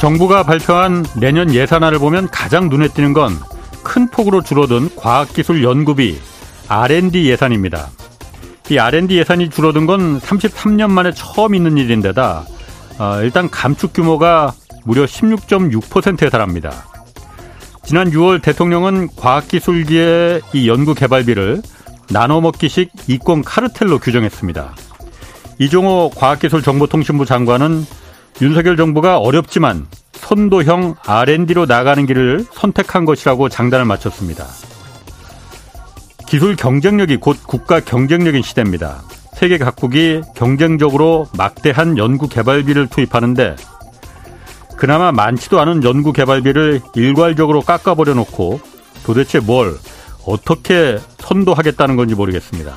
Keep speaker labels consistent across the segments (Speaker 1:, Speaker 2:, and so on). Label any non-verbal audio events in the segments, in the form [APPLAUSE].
Speaker 1: 정부가 발표한 내년 예산안을 보면 가장 눈에 띄는 건 큰 폭으로 줄어든 과학기술 연구비 R&D 예산입니다. 이 R&D 예산이 줄어든 건 33년 만에 처음 있는 일인데다 어, 일단 감축 규모가 무려 16.6%에 달합니다. 지난 6월 대통령은 과학기술계의 이 연구 개발비를 나눠먹기식 이권 카르텔로 규정했습니다. 이종호 과학기술정보통신부 장관은 윤석열 정부가 어렵지만 선도형 R&D로 나가는 길을 선택한 것이라고 장단을 마쳤습니다. 기술 경쟁력이 곧 국가 경쟁력인 시대입니다. 세계 각국이 경쟁적으로 막대한 연구 개발비를 투입하는데 그나마 많지도 않은 연구 개발비를 일괄적으로 깎아버려 놓고 도대체 뭘 어떻게 선도하겠다는 건지 모르겠습니다.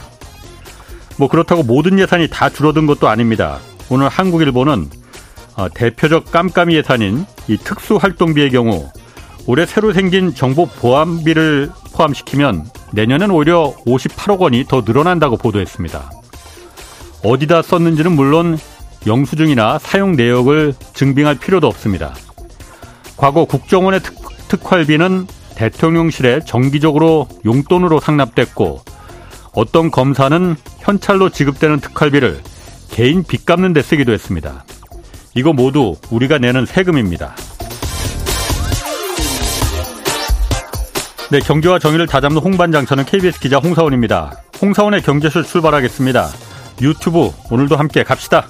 Speaker 1: 뭐 그렇다고 모든 예산이 다 줄어든 것도 아닙니다. 오늘 한국일보는 어, 대표적 깜깜이 예산인 이 특수활동비의 경우 올해 새로 생긴 정보 보안비를 포함시키면 내년엔 오히려 58억 원이 더 늘어난다고 보도했습니다. 어디다 썼는지는 물론 영수증이나 사용 내역을 증빙할 필요도 없습니다. 과거 국정원의 특, 특활비는 대통령실에 정기적으로 용돈으로 상납됐고 어떤 검사는 현찰로 지급되는 특활비를 개인 빚 갚는 데 쓰기도 했습니다. 이거 모두 우리가 내는 세금입니다. 네, 경제와 정의를 다잡는 홍반장 저는 KBS 기자 홍사원입니다. 홍사원의 경제쇼 출발하겠습니다. 유튜브 오늘도 함께 갑시다.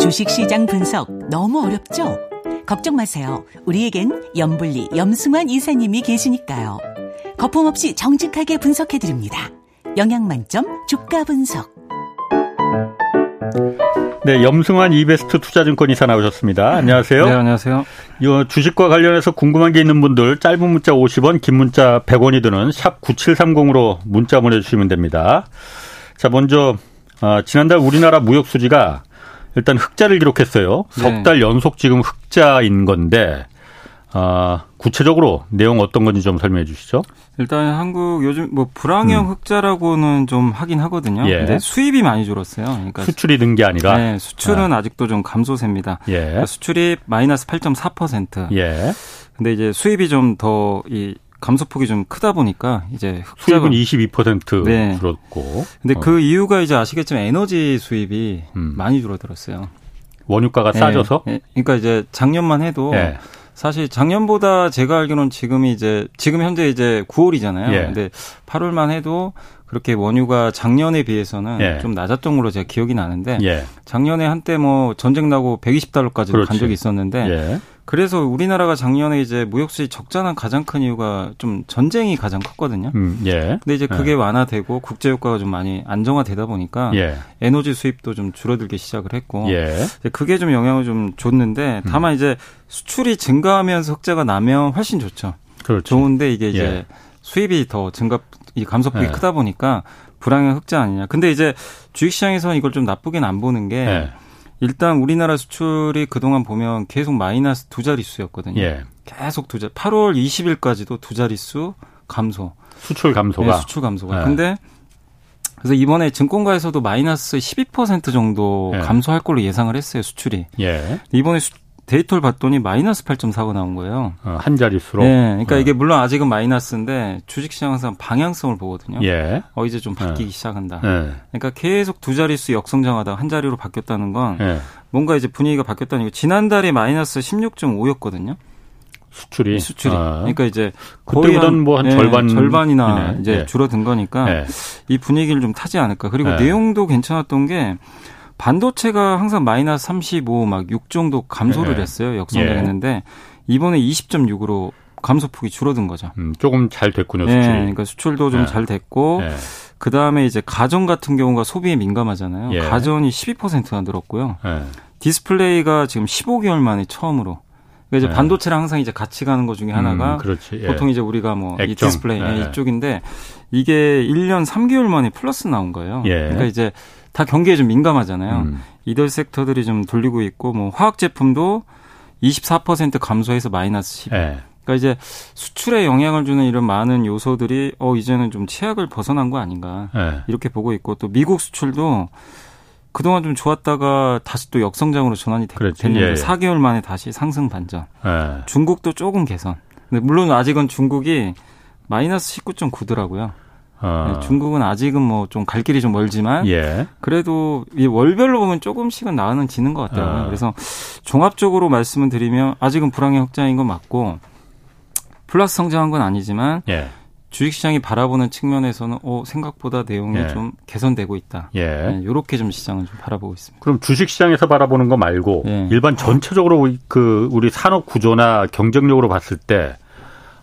Speaker 2: 주식시장 분석 너무 어렵죠? 걱정 마세요. 우리에겐 염불리 염승환 이사님이 계시니까요. 거품 없이 정직하게 분석해드립니다. 영양만점 주가 분석.
Speaker 1: 네, 염승환 이베스트 투자증권 이사 나오셨습니다. 안녕하세요.
Speaker 3: 네, 안녕하세요.
Speaker 1: 이 주식과 관련해서 궁금한 게 있는 분들 짧은 문자 50원, 긴 문자 100원이 드는 샵 9730으로 문자 보내주시면 됩니다. 자, 먼저 어, 지난달 우리나라 무역 수지가 일단 흑자를 기록했어요. 네. 석달 연속 지금 흑자인 건데 아, 구체적으로 내용 어떤 건지 좀 설명해 주시죠.
Speaker 3: 일단 한국 요즘 뭐 불황형 음. 흑자라고는 좀 하긴 하거든요. 예. 근데 수입이 많이 줄었어요.
Speaker 1: 그러니까 수출이 는 게 아니라
Speaker 3: 네, 수출은 아. 직도좀 감소세입니다. 예. 그러니까 수출이 마이너스 8.4%. 예. 근데 이제 수입이 좀 더 이 감소폭이 좀 크다 보니까 이제
Speaker 1: 수입은 22% 네. 줄었고.
Speaker 3: 근데 어. 그 이유가 이제 아시겠지만 에너지 수입이 음. 많이 줄어들었어요.
Speaker 1: 원유가가 싸져서?
Speaker 3: 네. 그러니까 이제 작년만 해도 예. 사실 작년보다 제가 알기로는 지금이 이제 지금 현재 이제 9월이잖아요. 예. 근데 8월만 해도 그렇게 원유가 작년에 비해서는 예. 좀 낮았던 걸로 제가 기억이 나는데 예. 작년에 한때 뭐 전쟁 나고 120달러까지 간 적이 있었는데 예. 그래서 우리나라가 작년에 이제 무역 수지 적자난 가장 큰 이유가 좀 전쟁이 가장 컸거든요. 음, 예. 근데 이제 그게 예. 완화되고 국제 효과가 좀 많이 안정화되다 보니까 예. 에너지 수입도 좀 줄어들기 시작을 했고 예. 그게 좀 영향을 좀 줬는데 음. 다만 음. 이제 수출이 증가하면서 흑자가 나면 훨씬 좋죠. 그렇죠. 좋은데 이게 이제 예. 수입이 더 증가 이 감소폭이 예. 크다 보니까 불황의 흑자 아니냐. 근데 이제 주식시장에서는 이걸 좀 나쁘게는 안 보는 게 일단 우리나라 수출이 그동안 보면 계속 마이너스 두 자릿수였거든요. 예. 계속 두 자, 8월 20일까지도 두 자릿수 감소.
Speaker 1: 수출 감소가.
Speaker 3: 네, 수출 감소가. 예. 근데 그래서 이번에 증권가에서도 마이너스 12% 정도 예. 감소할 걸로 예상을 했어요, 수출이. 예. 이번에 수, 데이터를 봤더니 마이너스 8.4가 나온 거예요.
Speaker 1: 어, 한 자릿수로.
Speaker 3: 네, 그러니까 네. 이게 물론 아직은 마이너스인데 주식시장 항상 방향성을 보거든요. 예. 어 이제 좀 바뀌기 네. 시작한다. 네. 그러니까 계속 두 자릿수 역성장하다 한 자리로 바뀌었다는 건 네. 뭔가 이제 분위기가 바뀌었다는 거. 지난달에 마이너스 16.5였거든요.
Speaker 1: 수출이
Speaker 3: 수출이 아. 그러니까 이제
Speaker 1: 그때보다는 뭐한 네, 절반
Speaker 3: 절반이나 이제 네. 줄어든 거니까 네. 이 분위기를 좀 타지 않을까 그리고 네. 내용도 괜찮았던 게 반도체가 항상 마이너스 35, 막 6 정도 감소를 네. 했어요. 역성장했는데 예. 이번에 20.6으로 감소폭이 줄어든 거죠.
Speaker 1: 음, 조금 잘 됐군요, 수출이. 네,
Speaker 3: 그러니까 수출도 좀잘 네. 됐고 네. 그 다음에 이제 가전 같은 경우가 소비에 민감하잖아요. 예. 가전이 12%가 늘었고요. 예. 디스플레이가 지금 15개월 만에 처음으로. 그러니까 이제 예. 반도체랑 항상 이제 같이 가는 것 중에 하나가 음, 예. 보통 이제 우리가 뭐 이 디스플레이 예. 이쪽인데 이게 1년 3개월 만에 플러스 나온 거예요. 예. 그러니까 이제 다 경기에 좀 민감하잖아요. 음. 이들 섹터들이 좀 돌리고 있고 뭐 화학 제품도 24% 감소해서 마이너스 10. 네. 그러니까 그러니까 이제 수출에 영향을 주는 이런 많은 요소들이 어 이제는 좀 최악을 벗어난 거 아닌가 네. 이렇게 보고 있고 또 미국 수출도 그동안 좀 좋았다가 다시 또 역성장으로 전환이 됐는데 예. 4개월 만에 다시 상승 반전. 예. 중국도 조금 개선. 근데 물론 아직은 중국이 마이너스 19.9더라고요. 어. 네, 중국은 아직은 뭐 좀 갈 길이 좀 멀지만 예. 그래도 이 월별로 보면 조금씩은 나는 지는 것 같더라고요. 어. 그래서 종합적으로 말씀을 드리면 아직은 불황의 확장인 건 맞고 플러스 성장한 건 아니지만 예. 주식시장이 바라보는 측면에서는 어, 생각보다 내용이 예. 좀 개선되고 있다. 예. 네, 이렇게 좀 시장을 좀 바라보고 있습니다.
Speaker 1: 그럼 주식시장에서 바라보는 거 말고 예. 일반 전체적으로 그 우리 산업 구조나 경쟁력으로 봤을 때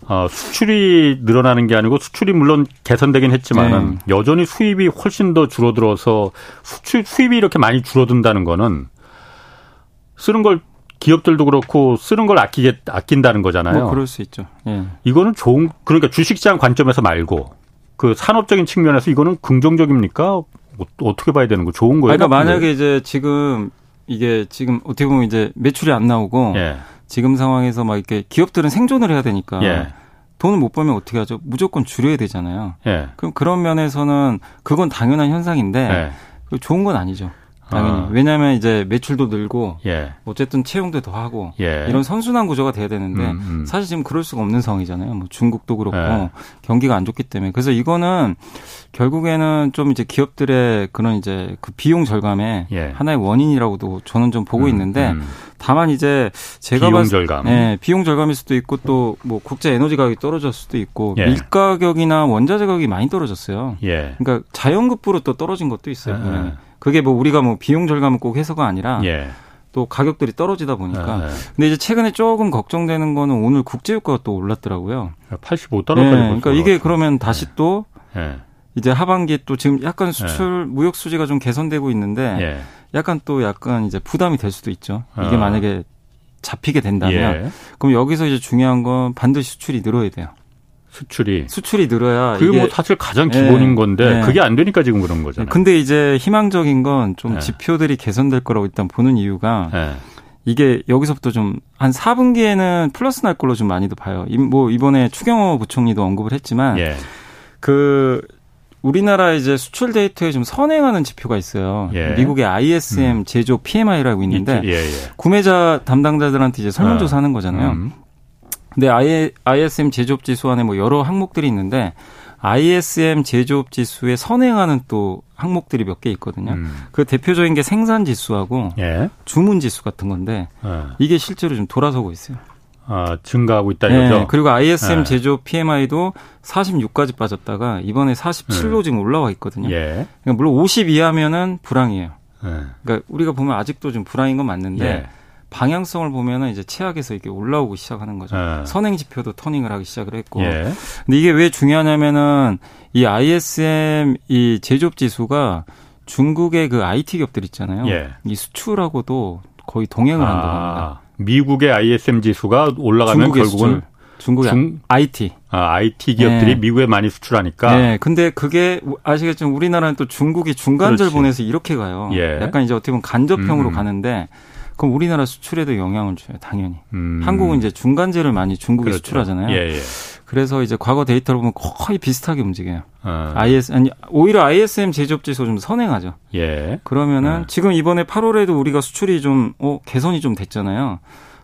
Speaker 1: 어, 수출이 늘어나는 게 아니고 수출이 물론 개선되긴 했지만은 네. 여전히 수입이 훨씬 더 줄어들어서 수출 수입이 이렇게 많이 줄어든다는 거는 쓰는 걸 기업들도 그렇고 쓰는 걸 아끼게 아낀다는 거잖아요.
Speaker 3: 뭐 그럴 수 있죠. 예.
Speaker 1: 이거는 좋은 그러니까 주식시장 관점에서 말고 그 산업적인 측면에서 이거는 긍정적입니까? 어떻게 봐야 되는 거? 좋은 거예요?
Speaker 3: 그러니까 만약에 이제 지금 이게 지금 어떻게 보면 이제 매출이 안 나오고 예. 지금 상황에서 막 이렇게 기업들은 생존을 해야 되니까 예. 돈을 못 벌면 어떻게 하죠? 무조건 줄여야 되잖아요. 예. 그럼 그런 면에서는 그건 당연한 현상인데 예. 좋은 건 아니죠. 당연히. 어. 왜냐하면 이제 매출도 늘고 예. 어쨌든 채용도 더 하고 예. 이런 선순환 구조가 돼야 되는데 음, 음. 사실 지금 그럴 수가 없는 상황이잖아요. 뭐 중국도 그렇고 예. 경기가 안 좋기 때문에 그래서 이거는 결국에는 좀 이제 기업들의 그런 이제 그 비용 절감의 예. 하나의 원인이라고도 저는 좀 보고 음, 있는데 음. 다만 이제 제가
Speaker 1: 비용 절감,
Speaker 3: 네, 비용 절감일 수도 있고 또 뭐 국제 에너지 가격이 떨어졌을 수도 있고 예. 밀 가격이나 원자재 가격이 많이 떨어졌어요. 예. 그러니까 자연급부로 또 떨어진 것도 있어요. 그게 뭐 우리가 뭐 비용 절감은 꼭 해서가 아니라 예. 또 가격들이 떨어지다 보니까. 네, 네. 근데 이제 최근에 조금 걱정되는 거는 오늘 국제유가가 또 올랐더라고요.
Speaker 1: 85달러까지. 네,
Speaker 3: 그러니까 이게 그러면 다시 네. 또 네. 이제 하반기에 또 지금 약간 수출 네. 무역 수지가 좀 개선되고 있는데 예. 약간 또 약간 이제 부담이 될 수도 있죠. 이게 어. 만약에 잡히게 된다면 예. 그럼 여기서 이제 중요한 건 반드시 수출이 늘어야 돼요.
Speaker 1: 수출이
Speaker 3: 수출이 늘어야
Speaker 1: 그게 뭐 사실 가장 기본인 네. 건데 네. 그게 안 되니까 지금 그런 거잖아요.
Speaker 3: 근데 이제 희망적인 건좀 네. 지표들이 개선될 거라고 일단 보는 이유가 네. 이게 여기서부터 좀 한 4분기에는 플러스 날 걸로 좀 많이도 봐요. 뭐 이번에 추경호 부총리도 언급을 했지만 예. 그 우리나라 이제 수출 데이터에 좀 선행하는 지표가 있어요. 예. 미국의 ISM 음. 제조 PMI라고 있는데 예, 예. 구매자 담당자들한테 이제 설문조사하는 아. 거잖아요. 음. 근데 ISM 제조업 지수 안에 뭐 여러 항목들이 있는데 ISM 제조업 지수에 선행하는 또 항목들이 몇 개 있거든요. 음. 그 대표적인 게 생산 지수하고 예. 주문 지수 같은 건데 예. 이게 실제로 좀 돌아서고 있어요.
Speaker 1: 아, 증가하고 있다 이거죠. 네,
Speaker 3: 그리고 ISM 예. 제조업 PMI도 46까지 빠졌다가 이번에 47로 음. 지금 올라와 있거든요. 예. 그러니까 물론 50 이하면은 불황이에요. 예. 그러니까 우리가 보면 아직도 좀 불황인 건 맞는데 예. 방향성을 보면은 이제 최악에서 이게 올라오고 시작하는 거죠. 네. 선행 지표도 터닝을 하기 시작을 했고. 예. 근데 이게 왜 중요하냐면은 이 ISM 이 제조업 지수가 중국의 그 IT 기업들 있잖아요. 예. 이 수출하고도 거의 동행을 아, 한다고 합니다.
Speaker 1: 미국의 ISM 지수가 올라가면 결국은 수출.
Speaker 3: 중국의 중, IT.
Speaker 1: 아, IT 기업들이 네. 미국에 많이 수출하니까. 네.
Speaker 3: 근데 그게 아시겠지만 우리나라는 또 중국이 중간절 그렇지. 보내서 이렇게 가요. 예. 약간 이제 어떻게 보면 간접형으로 음. 가는데 그럼 우리나라 수출에도 영향을 줘요, 당연히. 음. 한국은 이제 중간재를 많이 중국에 그렇죠. 수출하잖아요. 예, 예. 그래서 이제 과거 데이터를 보면 거의 비슷하게 움직여요. 어. IS 아니 오히려 ISM 제조업 지수 좀 선행하죠. 예. 그러면은 어. 지금 이번에 8월에도 우리가 수출이 좀 어, 개선이 좀 됐잖아요.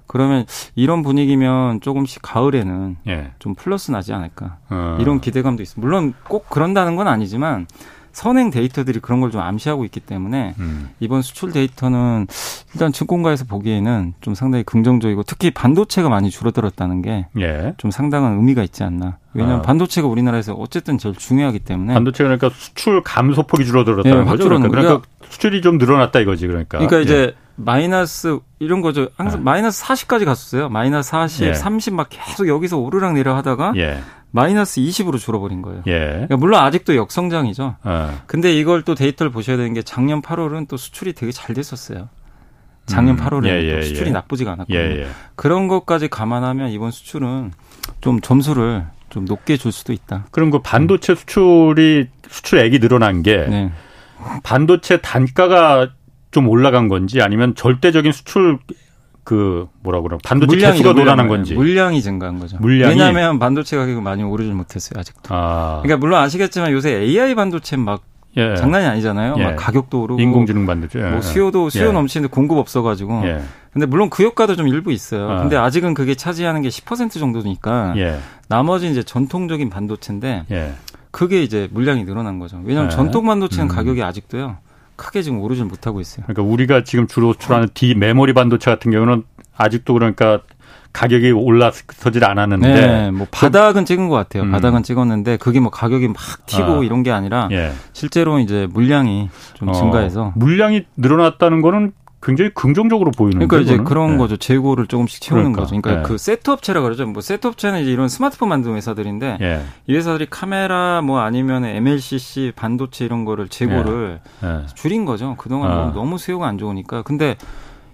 Speaker 3: 그러면 이런 분위기면 조금씩 가을에는 예. 좀 플러스 나지 않을까. 어. 이런 기대감도 있습니다. 물론 꼭 그런다는 건 아니지만 선행 데이터들이 그런 걸 좀 암시하고 있기 때문에 음. 이번 수출 데이터는 일단 증권가에서 보기에는 좀 상당히 긍정적이고 특히 반도체가 많이 줄어들었다는 게좀 예. 상당한 의미가 있지 않나. 왜냐하면 아. 반도체가 우리나라에서 어쨌든 제일 중요하기 때문에
Speaker 1: 반도체가 그러니까 수출 감소폭이 줄어들었다는 예, 거죠. 그러니까, 그러니까 수출이 좀 늘어났다 이거지 그러니까.
Speaker 3: 그러니까 이제 예. 마이너스 이런 거죠. 항상 아. 마이너스 40까지 갔었어요. 마이너스 40, 예. 30 막 계속 여기서 오르락 내려 하다가 예. 마이너스 20으로 줄어버린 거예요. 예. 그러니까 물론 아직도 역성장이죠. 예. 근데 이걸 또 데이터를 보셔야 되는 게 작년 8월은 또 수출이 되게 잘 됐었어요. 작년 음. 8월에 예, 예, 수출이 예. 나쁘지가 않았거든요. 예, 그런 것까지 감안하면 이번 수출은 좀 점수를 좀 높게 줄 수도 있다.
Speaker 1: 그럼 그 반도체 수출이 수출액이 늘어난 게 네. 반도체 단가가 좀 올라간 건지 아니면 절대적인 수출 그 뭐라 그러 반도체 개수가 늘어난 건지
Speaker 3: 물량이 증가한 거죠. 물량이 왜냐하면 반도체 가격이 많이 오르지 못했어요 아직도. 아. 그러니까 물론 아시겠지만 요새 AI 반도체 막 예. 장난이 아니잖아요. 예. 막 가격도 오르고
Speaker 1: 인공지능 반도체
Speaker 3: 뭐 수요도 수요 예. 넘치는데 공급 없어가지고. 예. 근데 물론 그 효과도 좀 일부 있어요. 아. 근데 아직은 그게 차지하는 게 10% 정도니까 예. 나머지 이제 전통적인 반도체인데 예. 그게 이제 물량이 늘어난 거죠. 왜냐하면 전통 반도체는 음. 가격이 아직도요. 크게 지금 오르질 못하고 있어요.
Speaker 1: 그러니까 우리가 지금 주로 출하는 D 메모리 반도체 같은 경우는 아직도 그러니까 가격이 올라서질 않았는데
Speaker 3: 네, 뭐 바닥은 찍은 것 같아요. 음. 바닥은 찍었는데 그게 뭐 가격이 막 튀고 아. 이런 게 아니라 예. 실제로 이제 물량이 좀 어, 증가해서
Speaker 1: 물량이 늘어났다는 거는 굉장히 긍정적으로 보이는
Speaker 3: 그러니까 이제 그런 네. 거죠. 재고를 조금씩 채우는 그러니까. 거죠. 그러니까 네. 그 세트 업체라 그러죠. 뭐 세트 업체는 이제 이런 스마트폰 만드는 회사들인데 예. 이 회사들이 카메라 뭐 아니면 MLCC 반도체 이런 거를 재고를 예. 예. 줄인 거죠. 그동안 아. 너무 수요가 안 좋으니까. 근데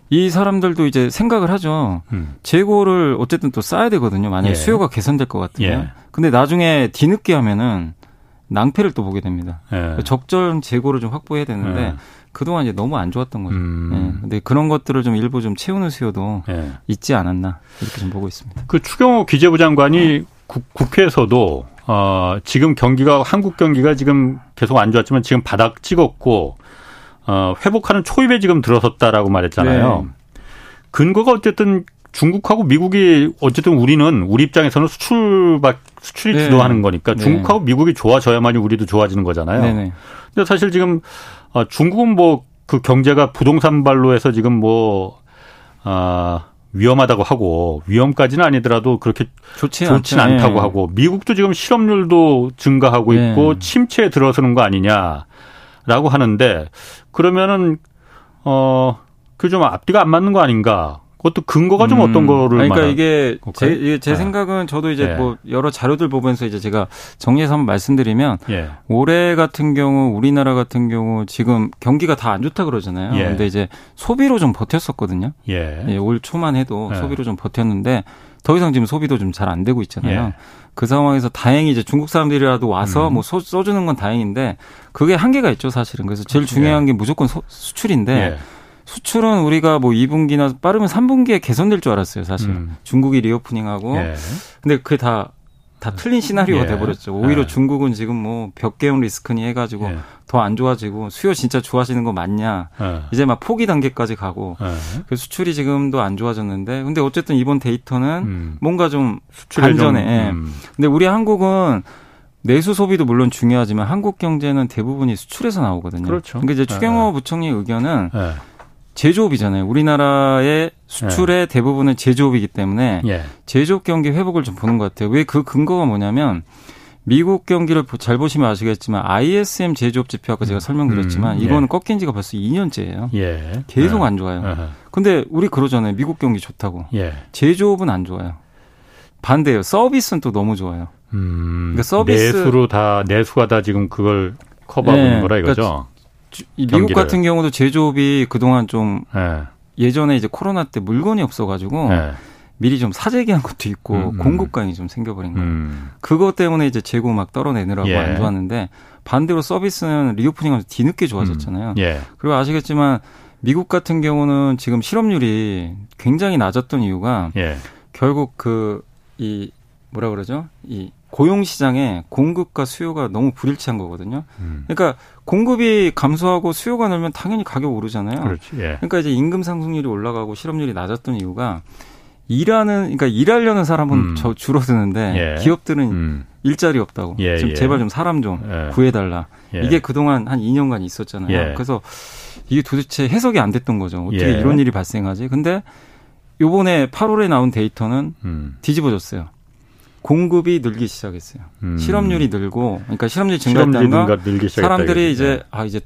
Speaker 3: 이 사람들도 이제 생각을 하죠. 음. 재고를 어쨌든 또 쌓아야 되거든요. 만약에 예. 수요가 개선될 것 같으면. 예. 근데 나중에 뒤늦게 하면은 낭패를 또 보게 됩니다. 예. 적절 재고를 좀 확보해야 되는데 예. 그동안 이제 너무 안 좋았던 거죠. 음. 예. 근데 그런 것들을 좀 일부 좀 채우는 수요도 예. 있지 않았나 이렇게 좀 보고 있습니다.
Speaker 1: 그 추경호 기재부 장관이 국, 국회에서도 어, 지금 경기가 한국 경기가 지금 계속 안 좋았지만 지금 바닥 찍었고 어, 회복하는 초입에 지금 들어섰다라고 말했잖아요. 네. 근거가 어쨌든 중국하고 미국이 어쨌든 우리는 우리 입장에서는 수출 박 수출이 네. 주도하는 거니까 네. 중국하고 미국이 좋아져야만이 우리도 좋아지는 거잖아요. 네. 네. 근데 사실 지금 어, 중국은 뭐 그 경제가 부동산 발로 해서 지금 뭐 아, 위험하다고 하고 위험까지는 아니더라도 그렇게 좋지 좋진 않다고 네. 하고 미국도 지금 실업률도 증가하고 네. 있고 침체에 들어서는 거 아니냐 라고 하는데 그러면은 어 그 좀 앞뒤가 안 맞는 거 아닌가? 그것도 근거가 좀 음. 어떤 거를
Speaker 3: 그러니까 이게 제, 제 네. 생각은 저도 이제 네. 뭐 여러 자료들 보면서 이제 제가 정리해서 한번 말씀드리면 예. 올해 같은 경우 우리나라 같은 경우 지금 경기가 다 안 좋다 그러잖아요. 예. 근데 이제 소비로 좀 버텼었거든요. 예. 예올 초만 해도 예. 소비로 좀 버텼는데 더 이상 지금 소비도 좀 잘 안 되고 있잖아요. 예. 그 상황에서 다행히 이제 중국 사람들이라도 와서 음. 뭐 써, 써주는 건 다행인데 그게 한계가 있죠 사실은. 그래서 제일 그렇죠. 중요한 게 무조건 소, 수출인데 예. 수출은 우리가 뭐 2분기나 빠르면 3분기에 개선될 줄 알았어요 사실. 음. 중국이 리오프닝하고. 예. 근데 그게 다 다 틀린 시나리오가 예. 돼버렸죠. 오히려 예. 중국은 지금 뭐 벽개운 리스크니 해가지고 예. 더안 좋아지고 수요 진짜 좋아지는 거 맞냐. 예. 이제 막 포기 단계까지 가고 예. 그 수출이 지금도 안 좋아졌는데 근데 어쨌든 이번 데이터는 음. 뭔가 좀 반전에. 좀, 예. 음. 근데 우리 한국은 내수 소비도 물론 중요하지만 한국 경제는 대부분이 수출에서 나오거든요. 그렇죠. 그러니까 이제 추경호 부총리 의견은 제조업이잖아요. 우리나라의 수출의 네. 대부분은 제조업이기 때문에 예. 제조업 경기 회복을 좀 보는 것 같아요. 왜 그 근거가 뭐냐면 미국 경기를 잘 보시면 아시겠지만 ISM 제조업 지표 아까 제가 음. 설명드렸지만 음, 예. 이거는 꺾인 지가 벌써 2년째예요. 예. 계속 네. 안 좋아요. 어 근데 우리 그러잖아요. 미국 경기 좋다고. 예. 제조업은 안 좋아요. 반대예요. 서비스는 또 너무 좋아요.
Speaker 1: 음, 그러니까 서비스 내수로 다 내수가 다 지금 그걸 커버하는 네. 거라 이거죠. 그러니까
Speaker 3: 미국 경기를. 같은 경우도 제조업이 그동안 좀 네. 예전에 이제 코로나 때 물건이 없어가지고 네. 미리 좀 사재기한 것도 있고 음, 음. 공급강이 좀 생겨버린 거예요. 음. 그것 때문에 이제 재고 막 떨어내느라고 예. 안 좋았는데 반대로 서비스는 리오프닝하면서 뒤늦게 좋아졌잖아요. 음. 예. 그리고 아시겠지만 미국 같은 경우는 지금 실업률이 굉장히 낮았던 이유가 예. 결국 그 이 뭐라 그러죠? 이 고용 시장에 공급과 수요가 너무 불일치한 거거든요. 음. 그러니까 공급이 감소하고 수요가 늘면 당연히 가격 오르잖아요. 그렇지, 예. 그러니까 이제 임금 상승률이 올라가고 실업률이 낮았던 이유가 일하는 그러니까 일하려는 사람은 음. 저 줄어드는데 예. 기업들은 음. 일자리 없다고 예, 좀 예. 제발 좀 사람 좀 예. 구해달라. 예. 이게 그동안 한 2년간 있었잖아요. 그래서 이게 도대체 해석이 안 됐던 거죠. 어떻게 이런 일이 발생하지? 근데 요번에 8월에 나온 데이터는 음. 뒤집어졌어요. 공급이 늘기 시작했어요. 음. 실업률이 늘고, 그러니까 실업률이 증가했다가 사람들이 이제 네. 아 이제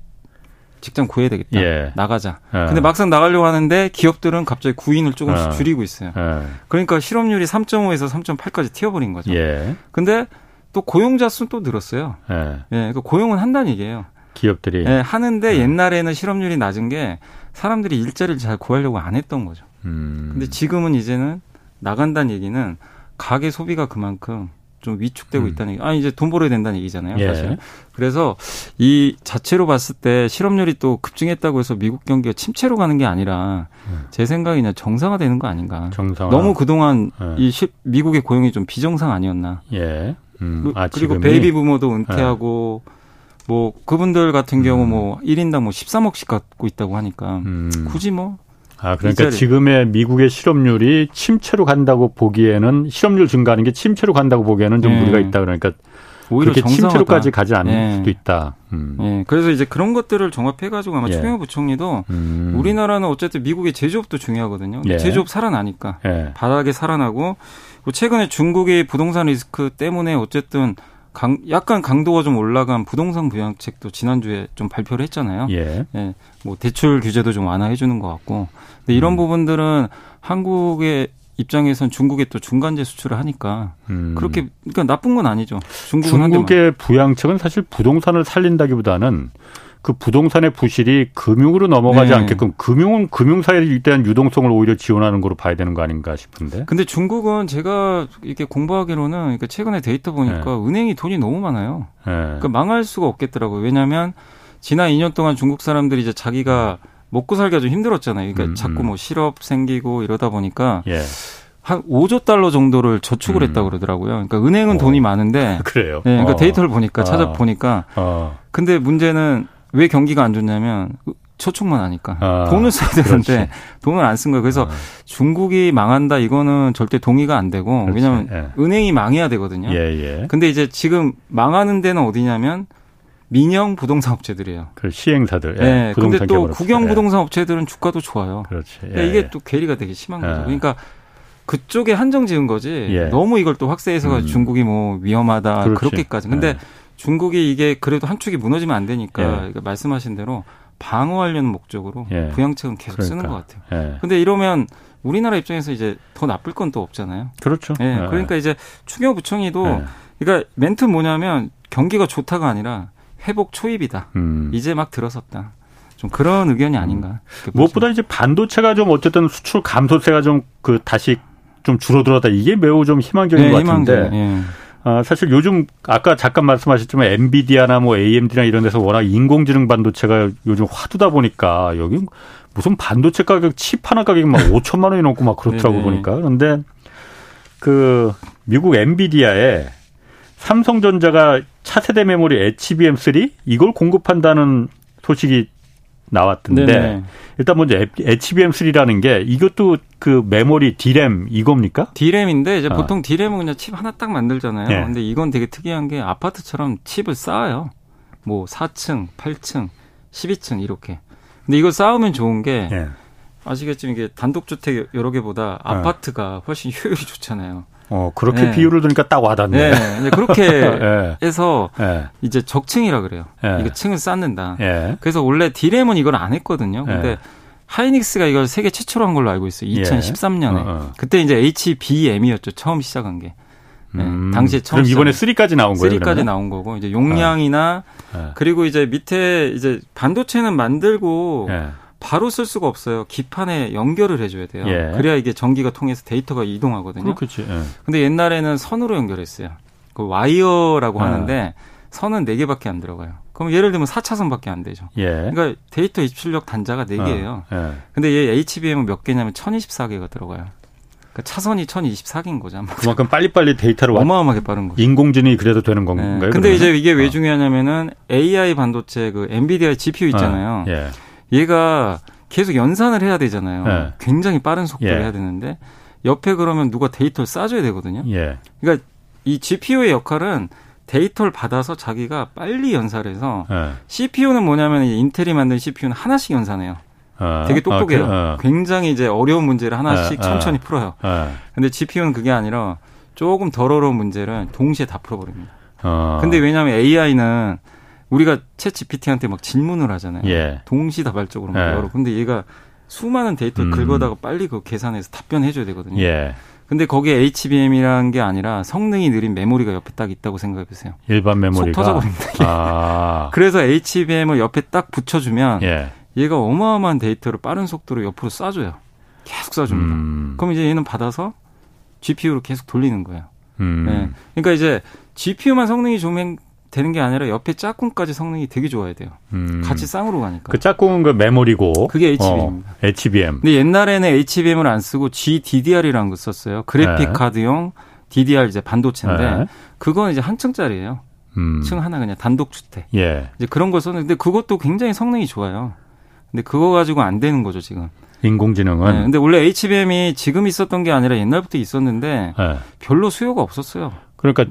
Speaker 3: 직장 구해야 되겠다. 예. 나가자. 예. 근데 막상 나가려고 하는데 기업들은 갑자기 구인을 조금씩 어. 줄이고 있어요. 예. 그러니까 실업률이 3.5에서 3.8까지 튀어버린 거죠. 예. 근데 또 고용자 수는 또 늘었어요. 예. 예. 그러니까 고용은 한다는 얘기예요.
Speaker 1: 기업들이.
Speaker 3: 예, 하는데 예. 옛날에는 실업률이 낮은 게 사람들이 일자리를 잘 구하려고 안 했던 거죠. 음. 근데 지금은 이제는 나간다는 얘기는 가계 소비가 그만큼 좀 위축되고 음. 있다는 얘기. 아 이제 돈 벌어야 된다는 얘기잖아요, 예. 사실. 그래서 이 자체로 봤을 때 실업률이 또 급증했다고 해서 미국 경기가 침체로 가는 게 아니라 음. 제 생각에는 정상화되는 거 아닌가. 정상화. 너무 그동안 예. 이 시, 미국의 고용이 좀 비정상 아니었나. 예. 음. 아, 그리고 지금이? 베이비 부모도 은퇴하고 예. 뭐 그분들 같은 경우 음. 뭐 1인당 뭐 13억씩 갖고 있다고 하니까 음. 굳이 뭐
Speaker 1: 아, 그러니까 지금의 미국의 실업률이 침체로 간다고 보기에는 실업률 증가하는 게 침체로 간다고 보기에는 좀 네. 무리가 있다 그러니까 오히려 그렇게. 침체로까지 가지 않을 네. 수도 있다.
Speaker 3: 음. 네. 그래서 이제 그런 것들을 종합해가지고 아마 예. 추경호 부총리도 음. 우리나라는 어쨌든 미국의 제조업도 중요하거든요. 예. 제조업 살아나니까 예. 바닥에 살아나고 최근에 중국의 부동산 리스크 때문에 어쨌든 강, 약간 강도가 좀 올라간 부동산 부양책도 지난주에 좀 발표를 했잖아요. 예. 예. 뭐 대출 규제도 좀 완화해 주는 것 같고. 근데 이런 음. 부분들은 한국의 입장에선 중국에 또 중간재 수출을 하니까 음. 그렇게 그러니까 나쁜 건 아니죠.
Speaker 1: 중국의 부양책은 사실 부동산을 살린다기보다는 그 부동산의 부실이 금융으로 넘어가지 네. 않게끔 금융은 금융사에 대한 유동성을 오히려 지원하는 거로 봐야 되는 거 아닌가 싶은데.
Speaker 3: 근데 중국은 제가 이렇게 공부하기로는 그러니까 최근에 데이터 보니까 네. 은행이 돈이 너무 많아요. 네. 그러니까 망할 수가 없겠더라고요. 왜냐하면 지난 2년 동안 중국 사람들이 이제 자기가 먹고 살기가 좀 힘들었잖아요. 그러니까 음, 자꾸 음. 뭐 실업 생기고 이러다 보니까 예. 한 5조 달러 정도를 저축을 음. 했다고 그러더라고요. 그러니까 은행은 오. 돈이 많은데 [LAUGHS]
Speaker 1: 그래요.
Speaker 3: 네, 그러니까 어. 데이터를 보니까 어. 찾아보니까 어. 근데 문제는 왜 경기가 안 좋냐면 저축만 하니까 아, 돈을 써야 되는데 그렇지. 돈을 안 쓴 거예요. 그래서 아. 중국이 망한다 이거는 절대 동의가 안 되고 그렇지. 왜냐하면 예. 은행이 망해야 되거든요. 예, 예. 근데 이제 지금 망하는 데는 어디냐면 민영 부동산 업체들이에요.
Speaker 1: 그 시행사들.
Speaker 3: 예. 네. 근데 또 국영 부동산 업체들은 주가도 좋아요. 그렇지. 예. 이게 또 괴리가 되게 심한 거죠. 예. 그러니까 그쪽에 한정 지은 거지. 예. 너무 이걸 또 확대해서 음. 중국이 뭐 위험하다 그렇지. 그렇게까지. 근데 예. 중국이 이게 그래도 한 축이 무너지면 안 되니까 예. 그러니까 말씀하신 대로 방어하려는 목적으로 예. 부양책은 계속 그러니까. 쓰는 것 같아요. 예. 근데 이러면 우리나라 입장에서 이제 더 나쁠 건 또 없잖아요.
Speaker 1: 그렇죠.
Speaker 3: 예. 예. 그러니까 이제 추경 부총리도 예. 그러니까 멘트 뭐냐면 경기가 좋다가 아니라 회복 초입이다. 음. 이제 막 들어섰다. 좀 그런 의견이 아닌가.
Speaker 1: 음. 무엇보다 이제 반도체가 좀 어쨌든 수출 감소세가 좀 그 다시 좀 줄어들었다. 이게 매우 좀 희망적인 네, 것 같은데. 아, 사실 요즘 아까 잠깐 말씀하셨지만 엔비디아나 뭐 AMD나 이런 데서 워낙 인공지능 반도체가 요즘 화두다 보니까 여기 무슨 반도체 가격 칩 하나 가격이 막 [LAUGHS] 5천만 원이 넘고 막 그렇더라고 보니까. 그런데 그 미국 엔비디아에 삼성전자가 차세대 메모리 HBM3 이걸 공급한다는 소식이 나왔던데 네네. 일단 먼저 HBM3라는 게 이것도 그 메모리 D램 이겁니까?
Speaker 3: D램인데 이제 어. 보통 D램은 그냥 칩 하나 딱 만들잖아요. 네. 근데 이건 되게 특이한 게 아파트처럼 칩을 쌓아요. 뭐 4층, 8층, 12층 이렇게. 근데 이거 쌓으면 좋은 게 네. 아시겠지만 이게 단독주택 여러 개보다 어. 아파트가 훨씬 효율이 좋잖아요.
Speaker 1: 어, 그렇게 네. 비율을 들으니까 딱 와닿네.
Speaker 3: 네. 그렇게 네. [LAUGHS] 해서 네. 이제 적층이라 그래요. 네. 이게 층을 쌓는다. 네. 그래서 원래 디램은 이걸 안 했거든요. 근데 하이닉스가 이걸 세계 최초로 한 걸로 알고 있어요. 2013년에. 어, 어. 그때 이제 HBM이었죠. 처음 시작한 게. 네. 음, 당시에 처음
Speaker 1: 그럼 이번에 3까지 나온 거예요?
Speaker 3: 3까지 나온 거고 이제 용량이나 어. 그리고 이제 밑에 이제 반도체는 만들고 바로 쓸 수가 없어요. 기판에 연결을 해줘야 돼요. 예. 그래야 이게 전기가 통해서 데이터가 이동하거든요. 그렇지. 예. 근데 옛날에는 선으로 연결했어요. 그 와이어라고 아. 하는데 선은 4개밖에 안 들어가요. 그럼 예를 들면 4차선밖에 안 되죠. 예. 그러니까 데이터 입출력 단자가 4개예요. 아. 예. 근데 얘 HBM은 몇 개냐면 1024개가 들어가요. 그러니까 차선이 1024개인 거죠.
Speaker 1: 그만큼 빨리빨리 데이터를
Speaker 3: 어마어마하게 빠른 거죠.
Speaker 1: 인공지능이 그래도 되는 건가요? 네.
Speaker 3: 근데 그러면? 이제 이게 왜 어. 중요하냐면은 AI 반도체 그 엔비디아 GPU 있잖아요. 아. 예. 얘가 계속 연산을 해야 되잖아요. 네. 굉장히 빠른 속도로 예. 해야 되는데 옆에 그러면 누가 데이터를 쌓아줘야 되거든요. 예. 그러니까 이 GPU의 역할은 데이터를 받아서 자기가 빨리 연산해서 예. CPU는 뭐냐면 인텔이 만든 CPU는 하나씩 연산해요. 어. 되게 똑똑해요. 아, 그, 어. 굉장히 이제 어려운 문제를 하나씩 어, 천천히 풀어요. 근데 GPU는 그게 아니라 조금 덜 어려운 문제를 동시에 다 풀어버립니다. 어. 근데 왜냐하면 AI는 우리가 챗 GPT한테 막 질문을 하잖아요. 예. 동시다발적으로 막 예. 여러. 근데 얘가 수많은 데이터를 음. 긁어다가 빨리 그 계산해서 답변해줘야 되거든요. 예. 근데 거기에 HBM이라는 게 아니라 성능이 느린 메모리가 옆에 딱 있다고 생각해 보세요.
Speaker 1: 일반 메모리가
Speaker 3: 속 터져버립니다. 아. [LAUGHS] 그래서 HBM을 옆에 딱 붙여주면 예. 얘가 어마어마한 데이터를 빠른 속도로 옆으로 쏴줘요. 계속 쏴줍니다. 음. 그럼 이제 얘는 받아서 GPU로 계속 돌리는 거예요. 음. 네. 그러니까 이제 GPU만 성능이 좋으면 되는 게 아니라 옆에 짝꿍까지 성능이 되게 좋아야 돼요. 음. 같이 쌍으로 가니까.
Speaker 1: 그 짝꿍은 그 메모리고.
Speaker 3: 그게 HBM입니다.
Speaker 1: 어, HBM.
Speaker 3: 근데 옛날에는 HBM을 안 쓰고 GDDR이라는 거 썼어요. 그래픽 네. 카드용 DDR 이제 반도체인데 네. 그건 이제 한 층짜리예요. 음. 층 하나 그냥 단독 주택. 예. 이제 그런 걸 썼는데 그것도 굉장히 성능이 좋아요. 근데 그거 가지고 안 되는 거죠 지금.
Speaker 1: 인공지능은. 네,
Speaker 3: 근데 원래 HBM이 지금 있었던 게 아니라 옛날부터 있었는데 네. 별로 수요가 없었어요.
Speaker 1: 그러니까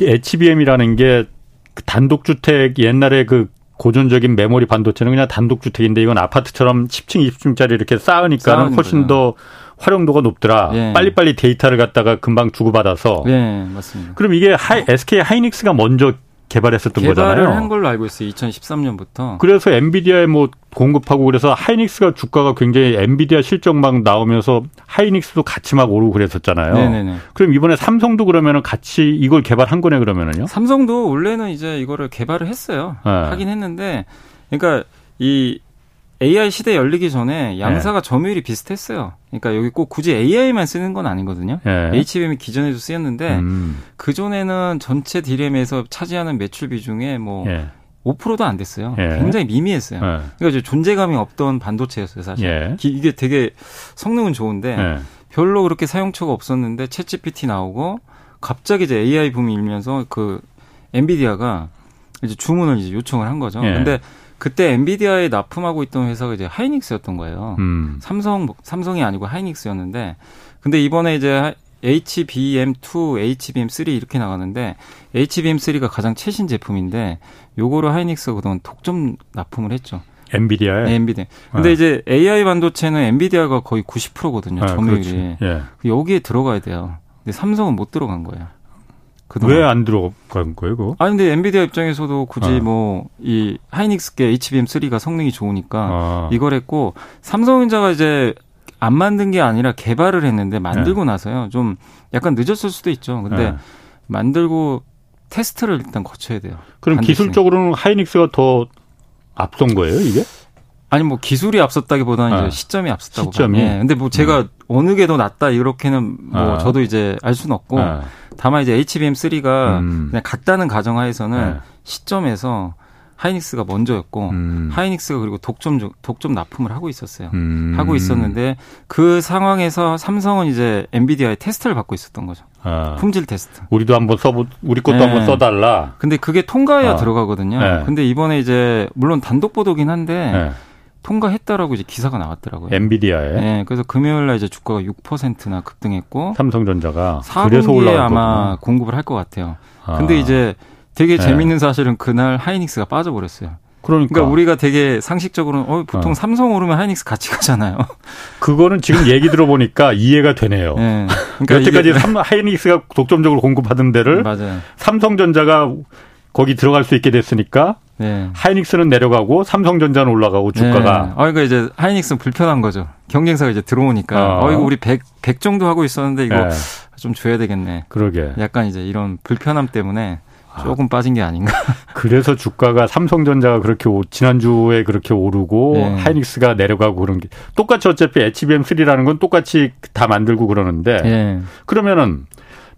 Speaker 1: HBM이라는 게그 단독주택 옛날에 그 고전적인 메모리 반도체는 그냥 단독주택인데 이건 아파트처럼 10층, 20층짜리 이렇게 쌓으니까는 훨씬 거죠. 더 활용도가 높더라. 예. 빨리빨리 데이터를 갖다가 금방 주고받아서.
Speaker 3: 예, 맞습니다.
Speaker 1: 그럼 이게 하이, SK 하이닉스가 먼저 개발했었던
Speaker 3: 개발을
Speaker 1: 거잖아요.
Speaker 3: 개발을 한 걸로 알고 있어요. 2013년부터.
Speaker 1: 그래서 엔비디아에 뭐 공급하고 그래서 하이닉스가 주가가 굉장히 엔비디아 실적 막 나오면서 하이닉스도 같이 막 오르고 그랬었잖아요. 네네네. 그럼 이번에 삼성도 그러면은 같이 이걸 개발한 거네 그러면은요?
Speaker 3: 삼성도 원래는 이제 이거를 개발을 했어요. 네. 하긴 했는데 그러니까 이 AI 시대 열리기 전에 양사가 네. 점유율이 비슷했어요. 그러니까 여기 꼭 굳이 AI만 쓰는 건 아니거든요. 네. HBM이 기존에도 쓰였는데 음. 그 전에는 전체 디램에서 차지하는 매출 비중에 뭐 네. 5%도 안 됐어요. 예. 굉장히 미미했어요. 예. 그러니까 이제 존재감이 없던 반도체였어요, 사실. 예. 이게 되게 성능은 좋은데 예. 별로 그렇게 사용처가 없었는데 채 g 피 t 나오고 갑자기 이제 AI 붐이 일면서 그 엔비디아가 이제 주문을 이제 요청을 한 거죠. 예. 근데 그때 엔비디아에 납품하고 있던 회사가 이제 하이닉스였던 거예요. 음. 삼성 삼성이 아니고 하이닉스였는데 근데 이번에 이제 HBM2, HBM3 이렇게 나가는데 HBM3가 가장 최신 제품인데 요거를 하이닉스가 그동안 독점 납품을 했죠.
Speaker 1: 엔비디아에?
Speaker 3: 네, 엔비디아. 근데 네. 이제 AI 반도체는 엔비디아가 거의 90%거든요. 네, 점유율이. 예. 여기에 들어가야 돼요. 근데 삼성은 못 들어간 거예요.
Speaker 1: 왜 안 들어간 거예요, 그거?
Speaker 3: 아 근데 엔비디아 입장에서도 굳이 아. 뭐 이 하이닉스계 HBM3가 성능이 좋으니까 아. 이걸 했고 삼성전자가 이제 안 만든 게 아니라 개발을 했는데 만들고 네. 나서요. 좀 약간 늦었을 수도 있죠. 근데 네. 만들고 테스트를 일단 거쳐야 돼요.
Speaker 1: 그럼 반드시. 기술적으로는 하이닉스가 더 앞선 거예요, 이게?
Speaker 3: 아니 뭐 기술이 앞섰다기보다는 네. 이제 시점이 앞섰다고 시점이. 예. 근데 뭐 제가 음. 어느 게 더 낫다 이렇게는 뭐 아. 저도 이제 알 수는 없고 아. 다만 이제 HBM3가 음. 그냥 같다는 가정하에서는 네. 시점에서 하이닉스가 먼저였고 음. 하이닉스가 그리고 독점 독점 납품을 하고 있었어요. 음. 하고 있었는데 그 상황에서 삼성은 이제 엔비디아의 테스트를 받고 있었던 거죠. 아. 품질 테스트.
Speaker 1: 우리도 한번 써보 우리 것도 네. 한번 써달라.
Speaker 3: 근데 그게 통과해야 아. 들어가거든요. 네. 근데 이번에 이제 물론 단독 보도긴 한데 네. 통과했다라고 이제 기사가 나왔더라고요.
Speaker 1: 엔비디아에.
Speaker 3: 네, 그래서 금요일 날 이제 주가가 6%나 급등했고
Speaker 1: 삼성전자가
Speaker 3: 4분기에 아마 공급을 할 것 같아요. 아. 근데 이제 되게 네. 재밌는 사실은 그날 하이닉스가 빠져버렸어요.
Speaker 1: 그러니까.
Speaker 3: 그러니까 우리가 되게 상식적으로는 어, 보통 어. 삼성 오르면 하이닉스 같이 가잖아요. [LAUGHS]
Speaker 1: 그거는 지금 얘기 들어보니까 이해가 되네요. 네. 그러니까 여태까지 이게... 하이닉스가 독점적으로 공급하던 데를 맞아요. 삼성전자가 거기 들어갈 수 있게 됐으니까 네. 하이닉스는 내려가고 삼성전자는 올라가고 주가가.
Speaker 3: 네. 아, 그러니까 이제 하이닉스는 불편한 거죠. 경쟁사가 이제 들어오니까. 어, 어 이거 우리 100, 100 정도 하고 있었는데 이거 네. 좀 줘야 되겠네.
Speaker 1: 그러게.
Speaker 3: 약간 이제 이런 불편함 때문에 아. 조금 빠진 게 아닌가. [LAUGHS]
Speaker 1: 그래서 주가가 삼성전자가 그렇게 오, 지난주에 그렇게 오르고 네. 하이닉스가 내려가고 그런 게 똑같이 어차피 HBM3라는 건 똑같이 다 만들고 그러는데 네. 그러면은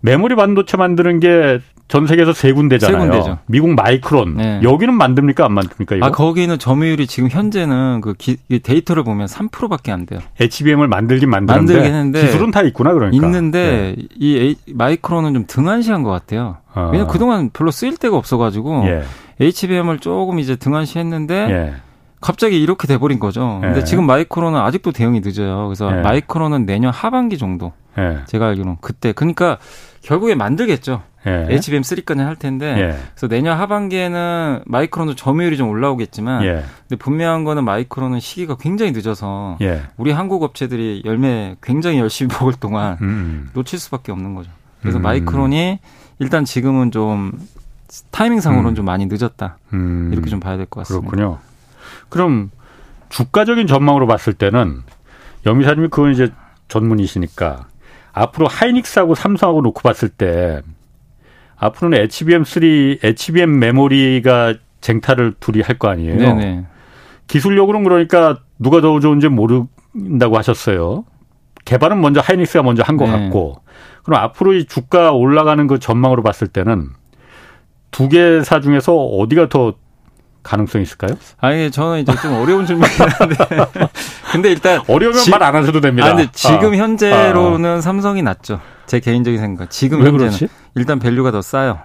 Speaker 1: 메모리 반도체 만드는 게 전 세계에서 세 군데잖아요. 세 군데죠. 미국 마이크론. 네. 여기는 만듭니까 안 만듭니까 이거?
Speaker 3: 아 거기는 점유율이 지금 현재는 그 기, 데이터를 보면 3%밖에 안 돼요.
Speaker 1: HBM을 만들긴 만드는데 만들긴 했는데 기술은 다 있구나 그러니까.
Speaker 3: 있는데 네. 이 마이크론은 좀 등한시한 것 같아요. 아. 왜냐면 그동안 별로 쓰일 데가 없어가지고 예. HBM을 조금 이제 등한시했는데. 예. 갑자기 이렇게 돼버린 거죠. 근데 예. 지금 마이크론은 아직도 대응이 늦어요. 그래서 예. 마이크론은 내년 하반기 정도. 예. 제가 알기로는 그때. 그러니까 결국에 만들겠죠. 예. HBM3까지 할 텐데. 예. 그래서 내년 하반기에는 마이크론도 점유율이 좀 올라오겠지만. 예. 근데 분명한 거는 마이크론은 시기가 굉장히 늦어서. 예. 우리 한국 업체들이 열매 굉장히 열심히 [LAUGHS] 먹을 동안 음. 음. 놓칠 수밖에 없는 거죠. 그래서 음. 마이크론이 일단 지금은 좀 타이밍상으로는 음. 좀 많이 늦었다. 음. 이렇게 좀 봐야 될 것 같습니다.
Speaker 1: 그렇군요. 그럼 주가적인 전망으로 봤을 때는 염미사님이 그건 이제 전문이시니까 앞으로 하이닉스하고 삼성하고 놓고 봤을 때 앞으로는 HBM3, HBM 메모리가 쟁탈을 둘이 할 거 아니에요. 네네. 기술력으로는 그러니까 누가 더 좋은지 모른다고 하셨어요. 개발은 먼저 하이닉스가 먼저 한것 네. 같고 그럼 앞으로 이 주가 올라가는 그 전망으로 봤을 때는 두 개사 중에서 어디가 더 가능성이 있을까요?
Speaker 3: 아니 저는 이제 좀 어려운 질문이긴 한데 [LAUGHS] 근데 일단
Speaker 1: 어려우면 말 안 하셔도 됩니다.
Speaker 3: 아, 근데 지금 아. 현재로는 아. 삼성이 낫죠. 제 개인적인 생각. 지금 현재는 그렇지? 일단 value가 더 싸요.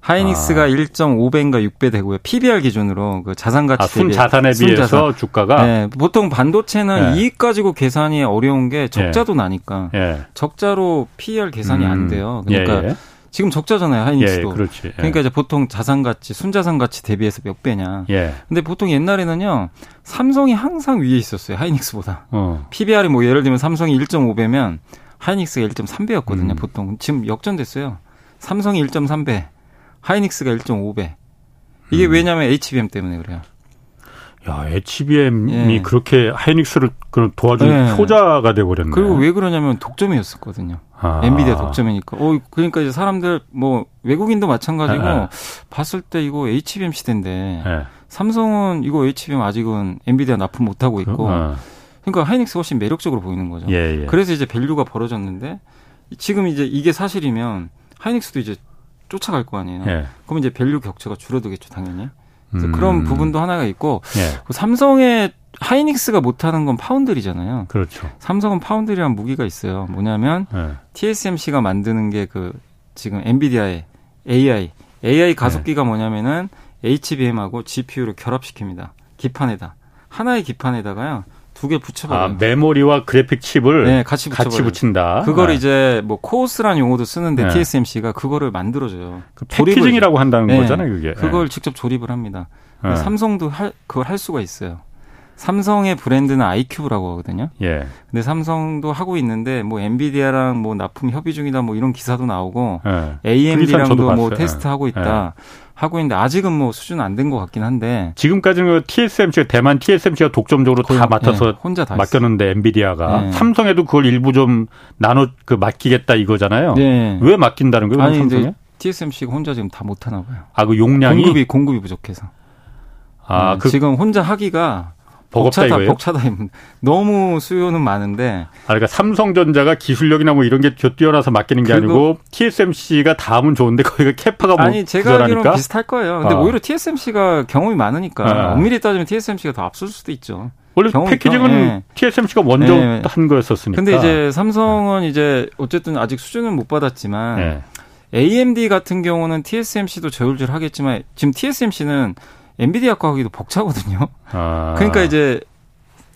Speaker 3: 하이닉스가 아. 1.5배인가 6배 되고요. PBR 기준으로 그 자산 가치 아,
Speaker 1: 순 자산에 순 비해서 자산. 주가가
Speaker 3: 네, 보통 반도체는 네. 이익 가지고 계산이 어려운 게 적자도 예. 나니까 예. 적자로 PER 계산이 음. 안 돼요. 그러니까 예. 예. 지금 적자잖아요, 하이닉스도. 예, 그렇지. 예. 그러니까 이제 보통 자산 가치, 순자산 가치 대비해서 몇 배냐. 예. 근데 보통 옛날에는요, 삼성이 항상 위에 있었어요, 하이닉스보다. 어. PBR이 뭐 예를 들면 삼성이 1.5배면 하이닉스가 1.3배였거든요, 음. 보통. 지금 역전됐어요. 삼성이 1.3배, 하이닉스가 1.5배. 이게 음. 왜냐하면 HBM 때문에 그래요.
Speaker 1: 야, HBM이 예. 그렇게 하이닉스를 도와준 예. 효자가 돼버렸네.
Speaker 3: 그리고 왜 그러냐면 독점이었었거든요. 아. 엔비디아 독점이니까. 어, 그러니까 이제 사람들 뭐 외국인도 마찬가지고 예. 봤을 때 이거 HBM 시대인데 예. 삼성은 이거 HBM 아직은 엔비디아 납품 못 하고 있고. 어. 그러니까 하이닉스 훨씬 매력적으로 보이는 거죠. 예, 예. 그래서 이제 value가 벌어졌는데 지금 이제 이게 사실이면 하이닉스도 이제 쫓아갈 거 아니에요. 예. 그럼 이제 value 격차가 줄어들겠죠, 당연히. 그래서 음. 그런 부분도 하나가 있고 예. 그 삼성의 하이닉스가 못하는 건 foundry잖아요.
Speaker 1: 그렇죠.
Speaker 3: 삼성은 foundry란 무기가 있어요. 뭐냐면 예. TSMC가 만드는 게 그 지금 엔비디아의 AI, AI 가속기가 예. 뭐냐면은 HBM하고 GPU를 결합시킵니다. 기판에다 하나의 기판에다가요. 두 개 붙여버려요. 아,
Speaker 1: 메모리와 그래픽 칩을 네, 같이, 같이 붙인다.
Speaker 3: 그걸 네. 이제 뭐 CoWoS라는 용어도 쓰는데 네. TSMC가 그거를 만들어줘요.
Speaker 1: 그 packaging이라고 한다는 네, 거잖아요, 그게.
Speaker 3: 그걸 네. 직접 조립을 합니다. 네. 삼성도 할, 그걸 할 수가 있어요. 삼성의 브랜드는 I-Cube라고 하거든요. 예. 근데 삼성도 하고 있는데 뭐 엔비디아랑 뭐 납품 협의 중이다 뭐 이런 기사도 나오고 예. AMD랑도 뭐 테스트하고 있다. 예. 하고 있는데 아직은 뭐 수준 안 된 것 같긴 한데
Speaker 1: 지금까지는 그 TSMC가 대만 TSMC가 독점적으로 거의, 다 맡아서 네, 혼자 다 맡겼는데 엔비디아가 네. 삼성에도 그걸 일부 좀 나눠 그 맡기겠다 이거잖아요. 네. 왜 맡긴다는 거예요? 아니 삼성에?
Speaker 3: TSMC가 혼자 지금 다 못 하나 봐요.
Speaker 1: 아 그 용량이
Speaker 3: 공급이 공급이 부족해서. 아, 네, 그, 지금 혼자 하기가 버겁다 이거예요? 벅차다. 너무 수요는 많은데.
Speaker 1: 아, 그러니까 삼성전자가 기술력이나 뭐 이런 게 뛰어나서 맡기는 게 아니고 TSMC가 다음은 좋은데 거기가 캐파가 뭐
Speaker 3: 아니 제가 알기로는 비슷할 거예요. 근데 아. 오히려 TSMC가 경험이 많으니까 아. 엄밀히 따지면 TSMC가 더 앞설 수도 있죠.
Speaker 1: 원래 경험, packaging은 경, 네. TSMC가 먼저 네. 한 거였었으니까.
Speaker 3: 근데 이제 삼성은 네. 이제 어쨌든 아직 수주는 못 받았지만 네. AMD 같은 경우는 TSMC도 저울질 하겠지만 지금 TSMC는 엔비디아 거하기도 벅차거든요. 아. [LAUGHS] 그러니까 이제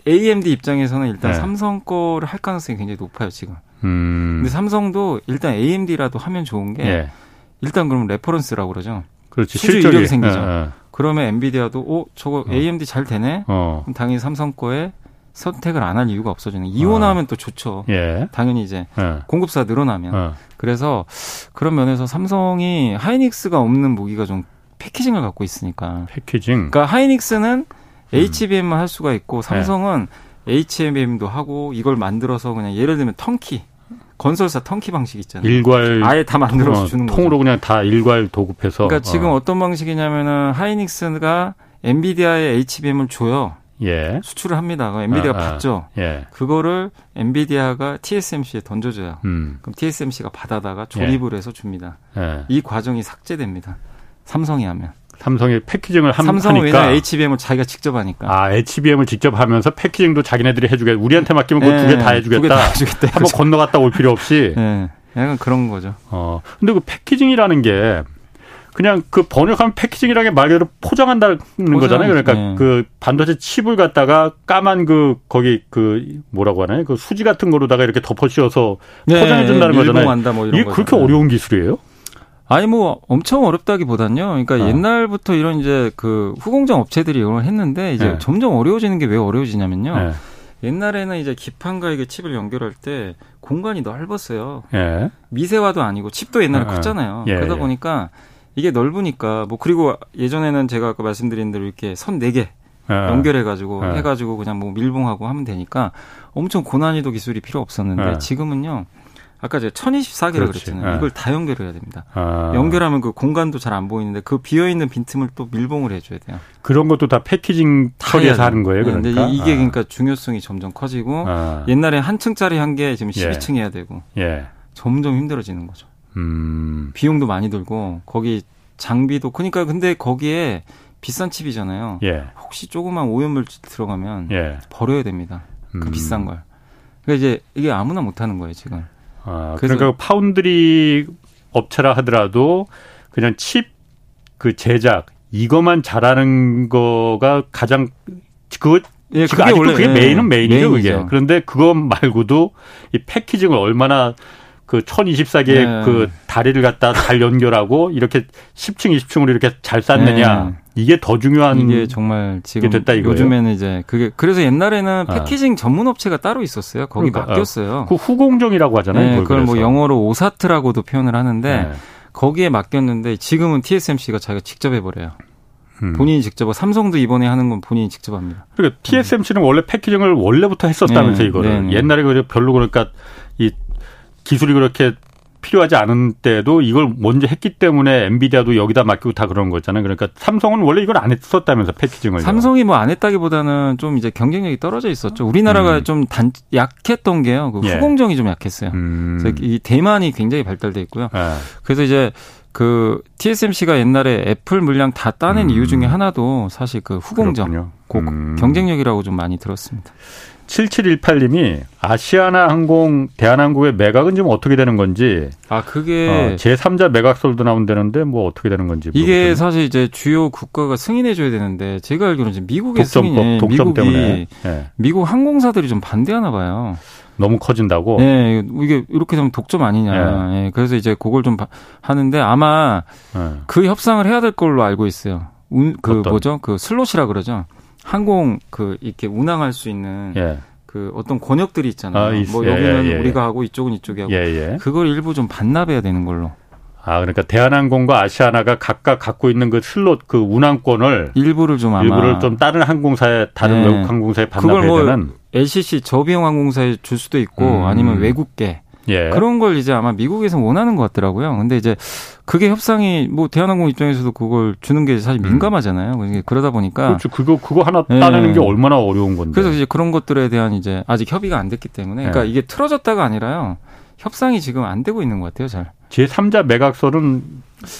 Speaker 3: AMD 입장에서는 일단 네. 삼성 거를 할 가능성이 굉장히 높아요, 지금. 음. 근데 삼성도 일단 AMD라도 하면 좋은 게 네. 일단 그럼 reference라고 그러죠.
Speaker 1: 그렇지.
Speaker 3: 수주 실적이. 이력이 생기죠. 네. 그러면 엔비디아도 어, 저거 어. AMD 잘 되네. 어. 그럼 당연히 삼성 거에 선택을 안 할 이유가 없어지는. 이혼하면 어. 또 좋죠. 예. 당연히 이제 예. 공급사 늘어나면. 어. 그래서 그런 면에서 삼성이 하이닉스가 없는 무기가 좀 패키징을 갖고 있으니까.
Speaker 1: 패키징.
Speaker 3: 그러니까 하이닉스는 HBM만 할 수가 있고 삼성은 네. HBM도 하고 이걸 만들어서 그냥 예를 들면 턴키 건설사 턴키 방식 있잖아요.
Speaker 1: 일괄
Speaker 3: 아예 다 만들어서 주는
Speaker 1: 거죠. 통으로 그냥 다 일괄 도급해서.
Speaker 3: 그러니까 지금 어. 떤 방식이냐면은 하이닉스가 엔비디아의 HBM을 줘요. 예. 수출을 합니다. 엔비디아가 아, 아, 받죠. 예. 그거를 엔비디아가 TSMC에 던져줘요. 음. 그럼 TSMC가 받아다가 조립을 예. 해서 줍니다. 예. 이 과정이 삭제됩니다. 삼성이 하면.
Speaker 1: 삼성이 패키징을 함,
Speaker 3: 삼성은
Speaker 1: 하니까.
Speaker 3: 왜냐 HBM을 자기가 직접 하니까.
Speaker 1: 아, HBM을 직접 하면서 패키징도 자기네들이 해주겠다. 우리한테 맡기면 네, 두개 다 해주겠다. 두 개 다 해주겠다. 한번 그렇죠. 건너갔다 올 필요 없이. [LAUGHS]
Speaker 3: 네. 약간 그런 거죠.
Speaker 1: 어. 근데 그 패키징이라는 게 그냥 그 번역하면 패키징이라는 게 말 그대로 포장한다는 포장, 거잖아요. 그러니까 네. 그 반도체 칩을 갖다가 까만 그 거기 그 뭐라고 하나요? 그 수지 같은 거로다가 이렇게 덮어 씌워서 네, 포장해 준다는 거잖아요. 뭐 이게 그렇게 어려운 기술이에요?
Speaker 3: 아니 뭐 엄청 어렵다기보단요. 그러니까 어. 옛날부터 이런 이제 그 후공정 업체들이 이걸 했는데 이제 네. 점점 어려워지는 게 왜 어려워지냐면요. 네. 옛날에는 이제 기판과 이게 칩을 연결할 때 공간이 넓었어요. 예. 미세화도 아니고 칩도 옛날에 예. 컸잖아요. 예. 그러다 보니까 이게 넓으니까 뭐 그리고 예전에는 제가 아까 말씀드린 대로 이렇게 선네개 연결해 가지고 해 가지고 그냥 뭐 밀봉하고 하면 되니까 엄청 고난이도 기술이 필요 없었는데 지금은요. 아까 제가 1024개라 그랬잖아요. 네. 이걸 다 연결해야 됩니다. 아. 연결하면 그 공간도 잘 안 보이는데 그 비어 있는 빈틈을 또 밀봉을 해줘야 돼요.
Speaker 1: 그런 것도 다 패키징 처리해서 하는 거예요. 네, 그러니까
Speaker 3: 네, 이게 그러니까 중요성이 점점 커지고 아. 옛날에 한 층짜리 한 게 지금 12층 예. 해야 되고 예. 점점 힘들어지는 거죠. 음. 비용도 많이 들고 거기 장비도 그러니까 근데 거기에 비싼 칩이잖아요. 예. 혹시 조그만 오염물질 들어가면 예. 버려야 됩니다. 그 음. 비싼 걸. 그러니까 이제 이게 아무나 못 하는 거예요, 지금.
Speaker 1: 아, 그러니까 파운드리 업체라 하더라도 그냥 칩 그 제작 이것만 잘하는 거가 가장 그거 예, 그게 원래 그게 메인은 예, 메인이죠, 메인이죠. 그게. 그런데 그것 말고도 이 패키징을 얼마나 그 1024개의 네. 그 다리를 갖다 잘 연결하고 이렇게 10층, 20층으로 이렇게 잘 쌓느냐. 네. 이게 더 중요한
Speaker 3: 이게 정말 지금 됐다 이거예요. 요즘에는 이제 그게 그래서 옛날에는 아. 패키징 아. 전문 업체가 따로 있었어요. 거기 그러니까, 맡겼어요.
Speaker 1: 그 후공정이라고 하잖아요.
Speaker 3: 네, 그걸 뭐 영어로 오사트라고도 표현을 하는데 네. 거기에 맡겼는데 지금은 TSMC가 자기가 직접 해버려요. 음. 본인이 직접 뭐 삼성도 이번에 하는 건 본인이 직접 합니다.
Speaker 1: 그러니까 TSMC는 원래 패키징을 원래부터 했었다면서 네, 이거를 네, 네. 옛날에 그 별로 그러니까 이 기술이 그렇게 필요하지 않은 때도 이걸 먼저 했기 때문에 엔비디아도 여기다 맡기고 다 그런 거잖아요. 그러니까 삼성은 원래 이걸 안 했었다면서 패키징을.
Speaker 3: 삼성이 뭐 안 했다기보다는 좀 이제 경쟁력이 떨어져 있었죠. 우리나라가 음. 좀 단, 약했던 게요. 그 예. 후공정이 좀 약했어요. 음. 그래서 이 대만이 굉장히 발달돼 있고요. 예. 그래서 이제 그 TSMC가 옛날에 애플 물량 다 따낸 음. 이유 중에 하나도 사실 그 후공정, 그 경쟁력이라고 좀 많이 들었습니다.
Speaker 1: 7718님이 아시아나 항공, 대한항공의 매각은 지금 어떻게 되는 건지.
Speaker 3: 아, 그게.
Speaker 1: 어, 제3자 매각설도 나온다는데 뭐 어떻게 되는 건지.
Speaker 3: 이게 모르겠네. 사실 이제 주요 국가가 승인해 줘야 되는데 제가 알기로는 지금 미국의 독점법, 승인에 독점 미국이 때문에. 네. 미국 항공사들이 좀 반대하나 봐요.
Speaker 1: 너무 커진다고?
Speaker 3: 네, 이게 이렇게 되면 독점 아니냐. 네. 네, 그래서 이제 그걸 좀 하는데 아마 네. 그 협상을 해야 될 걸로 알고 있어요. 그 어떤? 뭐죠? 그 슬롯이라 그러죠. 항공 그 이렇게 운항할 수 있는 예. 그 어떤 권역들이 있잖아요. 아, 뭐 예, 여기는 예, 예, 우리가 하고 이쪽은 이쪽이 하고 예, 그걸 일부 좀 반납해야 되는 걸로.
Speaker 1: 아 그러니까 대한항공과 아시아나가 각각 갖고 있는 그 슬롯 그 운항권을
Speaker 3: 일부를 좀 아마
Speaker 1: 일부를 좀 다른 항공사에 다른 외국 항공사에 반납해야 뭐 되는
Speaker 3: LCC 저비용 항공사에 줄 수도 있고 음. 아니면 외국계 예. 그런 걸 이제 아마 미국에서 원하는 것 같더라고요. 근데 이제 그게 협상이 뭐 대한항공 입장에서도 그걸 주는 게 사실 음. 민감하잖아요. 음. 그러다 보니까
Speaker 1: 그렇죠. 그거 그거 하나 따내는 예. 게 얼마나 어려운 건데.
Speaker 3: 그래서 이제 그런 것들에 대한 이제 아직 협의가 안 됐기 때문에 그러니까 예. 이게 틀어졌다가 아니라요. 협상이 지금 안 되고 있는 것 같아요, 잘.
Speaker 1: 제3자 매각설은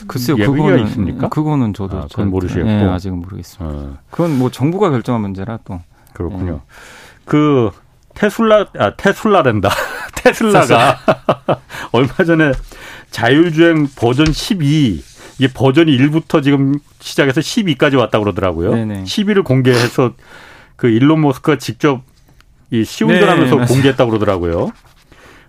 Speaker 1: 글쎄요, 그거는 있습니까?
Speaker 3: 그거는 저도
Speaker 1: 아, 그건 모르시겠고.
Speaker 3: 네, 아직은 모르겠습니다. 어. 그건 뭐 정부가 결정한 문제라 또.
Speaker 1: 그렇군요. 네. 그 테슬라 아 테슬라랜다. [LAUGHS] 테슬라가 [LAUGHS] 얼마 전에 자율주행 버전 12 이게 버전이 1부터 지금 시작해서 12까지 왔다 고 그러더라고요. 네네. 12를 공개해서 그 일론 머스크가 직접 이 시운전하면서 네, 공개했다고 그러더라고요.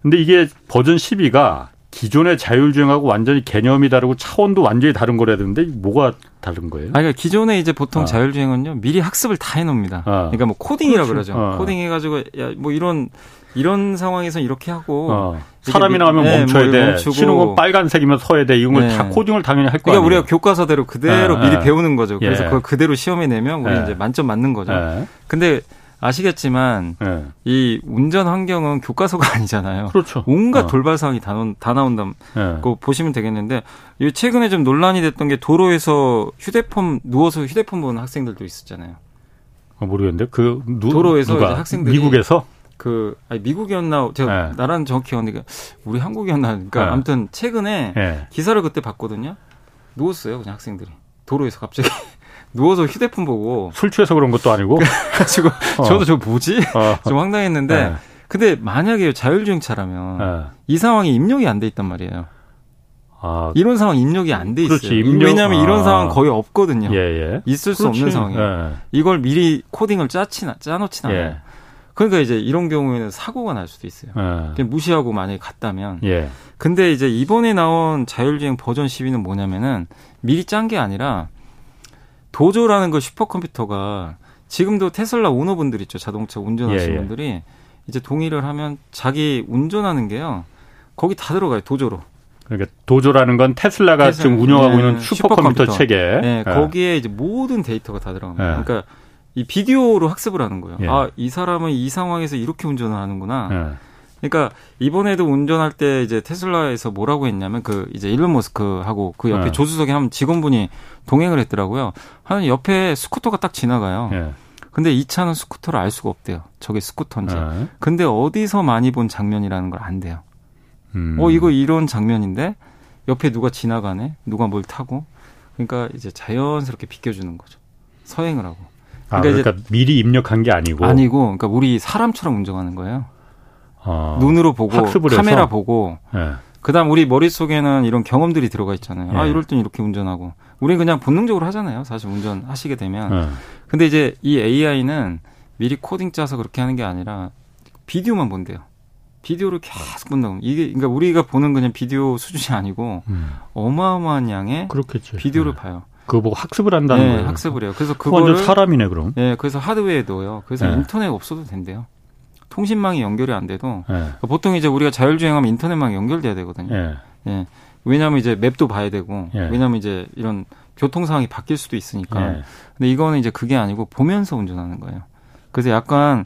Speaker 1: 근데 이게 버전 12가 기존의 자율주행하고 완전히 개념이 다르고 차원도 완전히 다른 거라 되는데 뭐가 다른 거예요?
Speaker 3: 아, 그러니까 기존에 이제 보통 아. 자율주행은요 미리 학습을 다 해놓습니다. 아. 그러니까 뭐 코딩이라 고 그러죠. 아. 코딩 해가지고 야 뭐 이런 이런 상황에서 이렇게 하고
Speaker 1: 어. 사람이 나오면 네, 멈춰야 뭐 돼. 멈추고. 신호가 빨간색이면 서야 돼. 이런 걸다 네. 코딩을 당연히 할 거예요.
Speaker 3: 그러니까 우리가 교과서대로 그대로 네. 미리 네. 배우는 거죠. 그래서 예. 그걸 그대로 시험에 내면 우리 예. 이제 만점 맞는 거죠. 예. 근데 아시겠지만 네. 이 운전 환경은 교과서가 [LAUGHS] 아니잖아요.
Speaker 1: 그렇죠.
Speaker 3: 온갖 어. 돌발 상황이 다, 다 나온다고 네. 보시면 되겠는데 이 최근에 좀 논란이 됐던 게 도로에서 휴대폰 누워서 휴대폰 보는 학생들도 있었잖아요.
Speaker 1: 어, 모르겠는데 그 누,
Speaker 3: 도로에서 누가? 학생들이
Speaker 1: 미국에서
Speaker 3: 그 아니 미국이었나 제가 네. 나라는 정확히 기억하는데 우리 한국이었나 그러니까 네. 아무튼 최근에 네. 기사를 그때 봤거든요. 누웠어요 그냥 학생들이 도로에서 갑자기 누워서 휴대폰 보고
Speaker 1: 술 취해서 그런 것도 아니고 [LAUGHS]
Speaker 3: 그래가지고 어. 저도 저 뭐지 어. [LAUGHS] 좀 황당했는데 네. 근데 만약에 자율주행차라면 네. 이 상황이 입력이 안 돼 있단 말이에요. 아, 이런 상황 입력이 안 돼 있어요. 입력, 왜냐하면 아. 이런 상황 거의 없거든요. 예, 예. 있을 수 그렇지. 없는 상황이에요. 예. 이걸 미리 코딩을 짜치나 짜놓진 않아요. 예. 그러니까 이제 이런 경우에는 사고가 날 수도 있어요. 예. 그냥 무시하고 만약에 갔다면. 예. 근데 이제 이번에 나온 자율주행 버전 12는 뭐냐면은 미리 짠 게 아니라 도조라는 그 슈퍼컴퓨터가 지금도 테슬라 오너분들 있죠. 자동차 운전하시는 예, 예. 분들이 이제 동의를 하면 자기 운전하는 게요. 거기 다 들어가요. 도조로.
Speaker 1: 그러니까 도조라는 건 테슬라가 테슬라, 지금 운영하고 네, 있는 슈퍼컴퓨터, 슈퍼컴퓨터, 체계.
Speaker 3: 네, 네, 거기에 이제 모든 데이터가 다 들어갑니다. 네. 그러니까 이 비디오로 학습을 하는 거예요. 예. 아, 이 사람은 이 상황에서 이렇게 운전을 하는구나. 그러니까 이번에도 운전할 때 이제 테슬라에서 뭐라고 했냐면 그 이제 일론 머스크하고 그 옆에 네. 조수석에 한 직원분이 동행을 했더라고요. 한 옆에 스쿠터가 딱 지나가요. 네. 근데 이 차는 스쿠터를 알 수가 없대요. 저게 스쿠터인지. 네. 근데 어디서 많이 본 장면이라는 걸 안대요. 음. 어 이거 이런 장면인데 옆에 누가 지나가네, 누가 뭘 타고. 그러니까 이제 자연스럽게 비껴주는 거죠. 서행을 하고.
Speaker 1: 아, 그러니까, 그러니까 미리 입력한 게 아니고
Speaker 3: 아니고 그러니까 우리 사람처럼 운전하는 거예요. 어, 눈으로 보고 카메라 보고 네. 그다음 우리 머릿속에는 이런 경험들이 들어가 있잖아요. 네. 아, 예. 이럴 땐 이렇게 운전하고. 우리는 그냥 본능적으로 하잖아요. 사실 운전하시게 되면. 네. 근데 이제 이 AI는 미리 코딩 짜서 그렇게 하는 게 아니라 비디오만 본대요. 비디오를 계속 본다고. 이게 그러니까 우리가 보는 그냥 비디오 수준이 아니고 음. 어마어마한 양의 그렇겠지. 비디오를 네. 봐요.
Speaker 1: 그거 보고 학습을 한다는 네, 거예요.
Speaker 3: 학습을 해요. 그래서 그거를
Speaker 1: 사람이네 그럼.
Speaker 3: 네, 그래서 하드웨어에 넣어요. 그래서 네. 인터넷 없어도 된대요. 통신망이 연결이 안 돼도 네. 그러니까 보통 이제 우리가 자율주행하면 인터넷망이 연결돼야 되거든요. 네. 네. 왜냐하면 이제 맵도 봐야 되고 네. 왜냐하면 이제 이런 교통 상황이 바뀔 수도 있으니까. 네. 근데 이거는 이제 그게 아니고 보면서 운전하는 거예요. 그래서 약간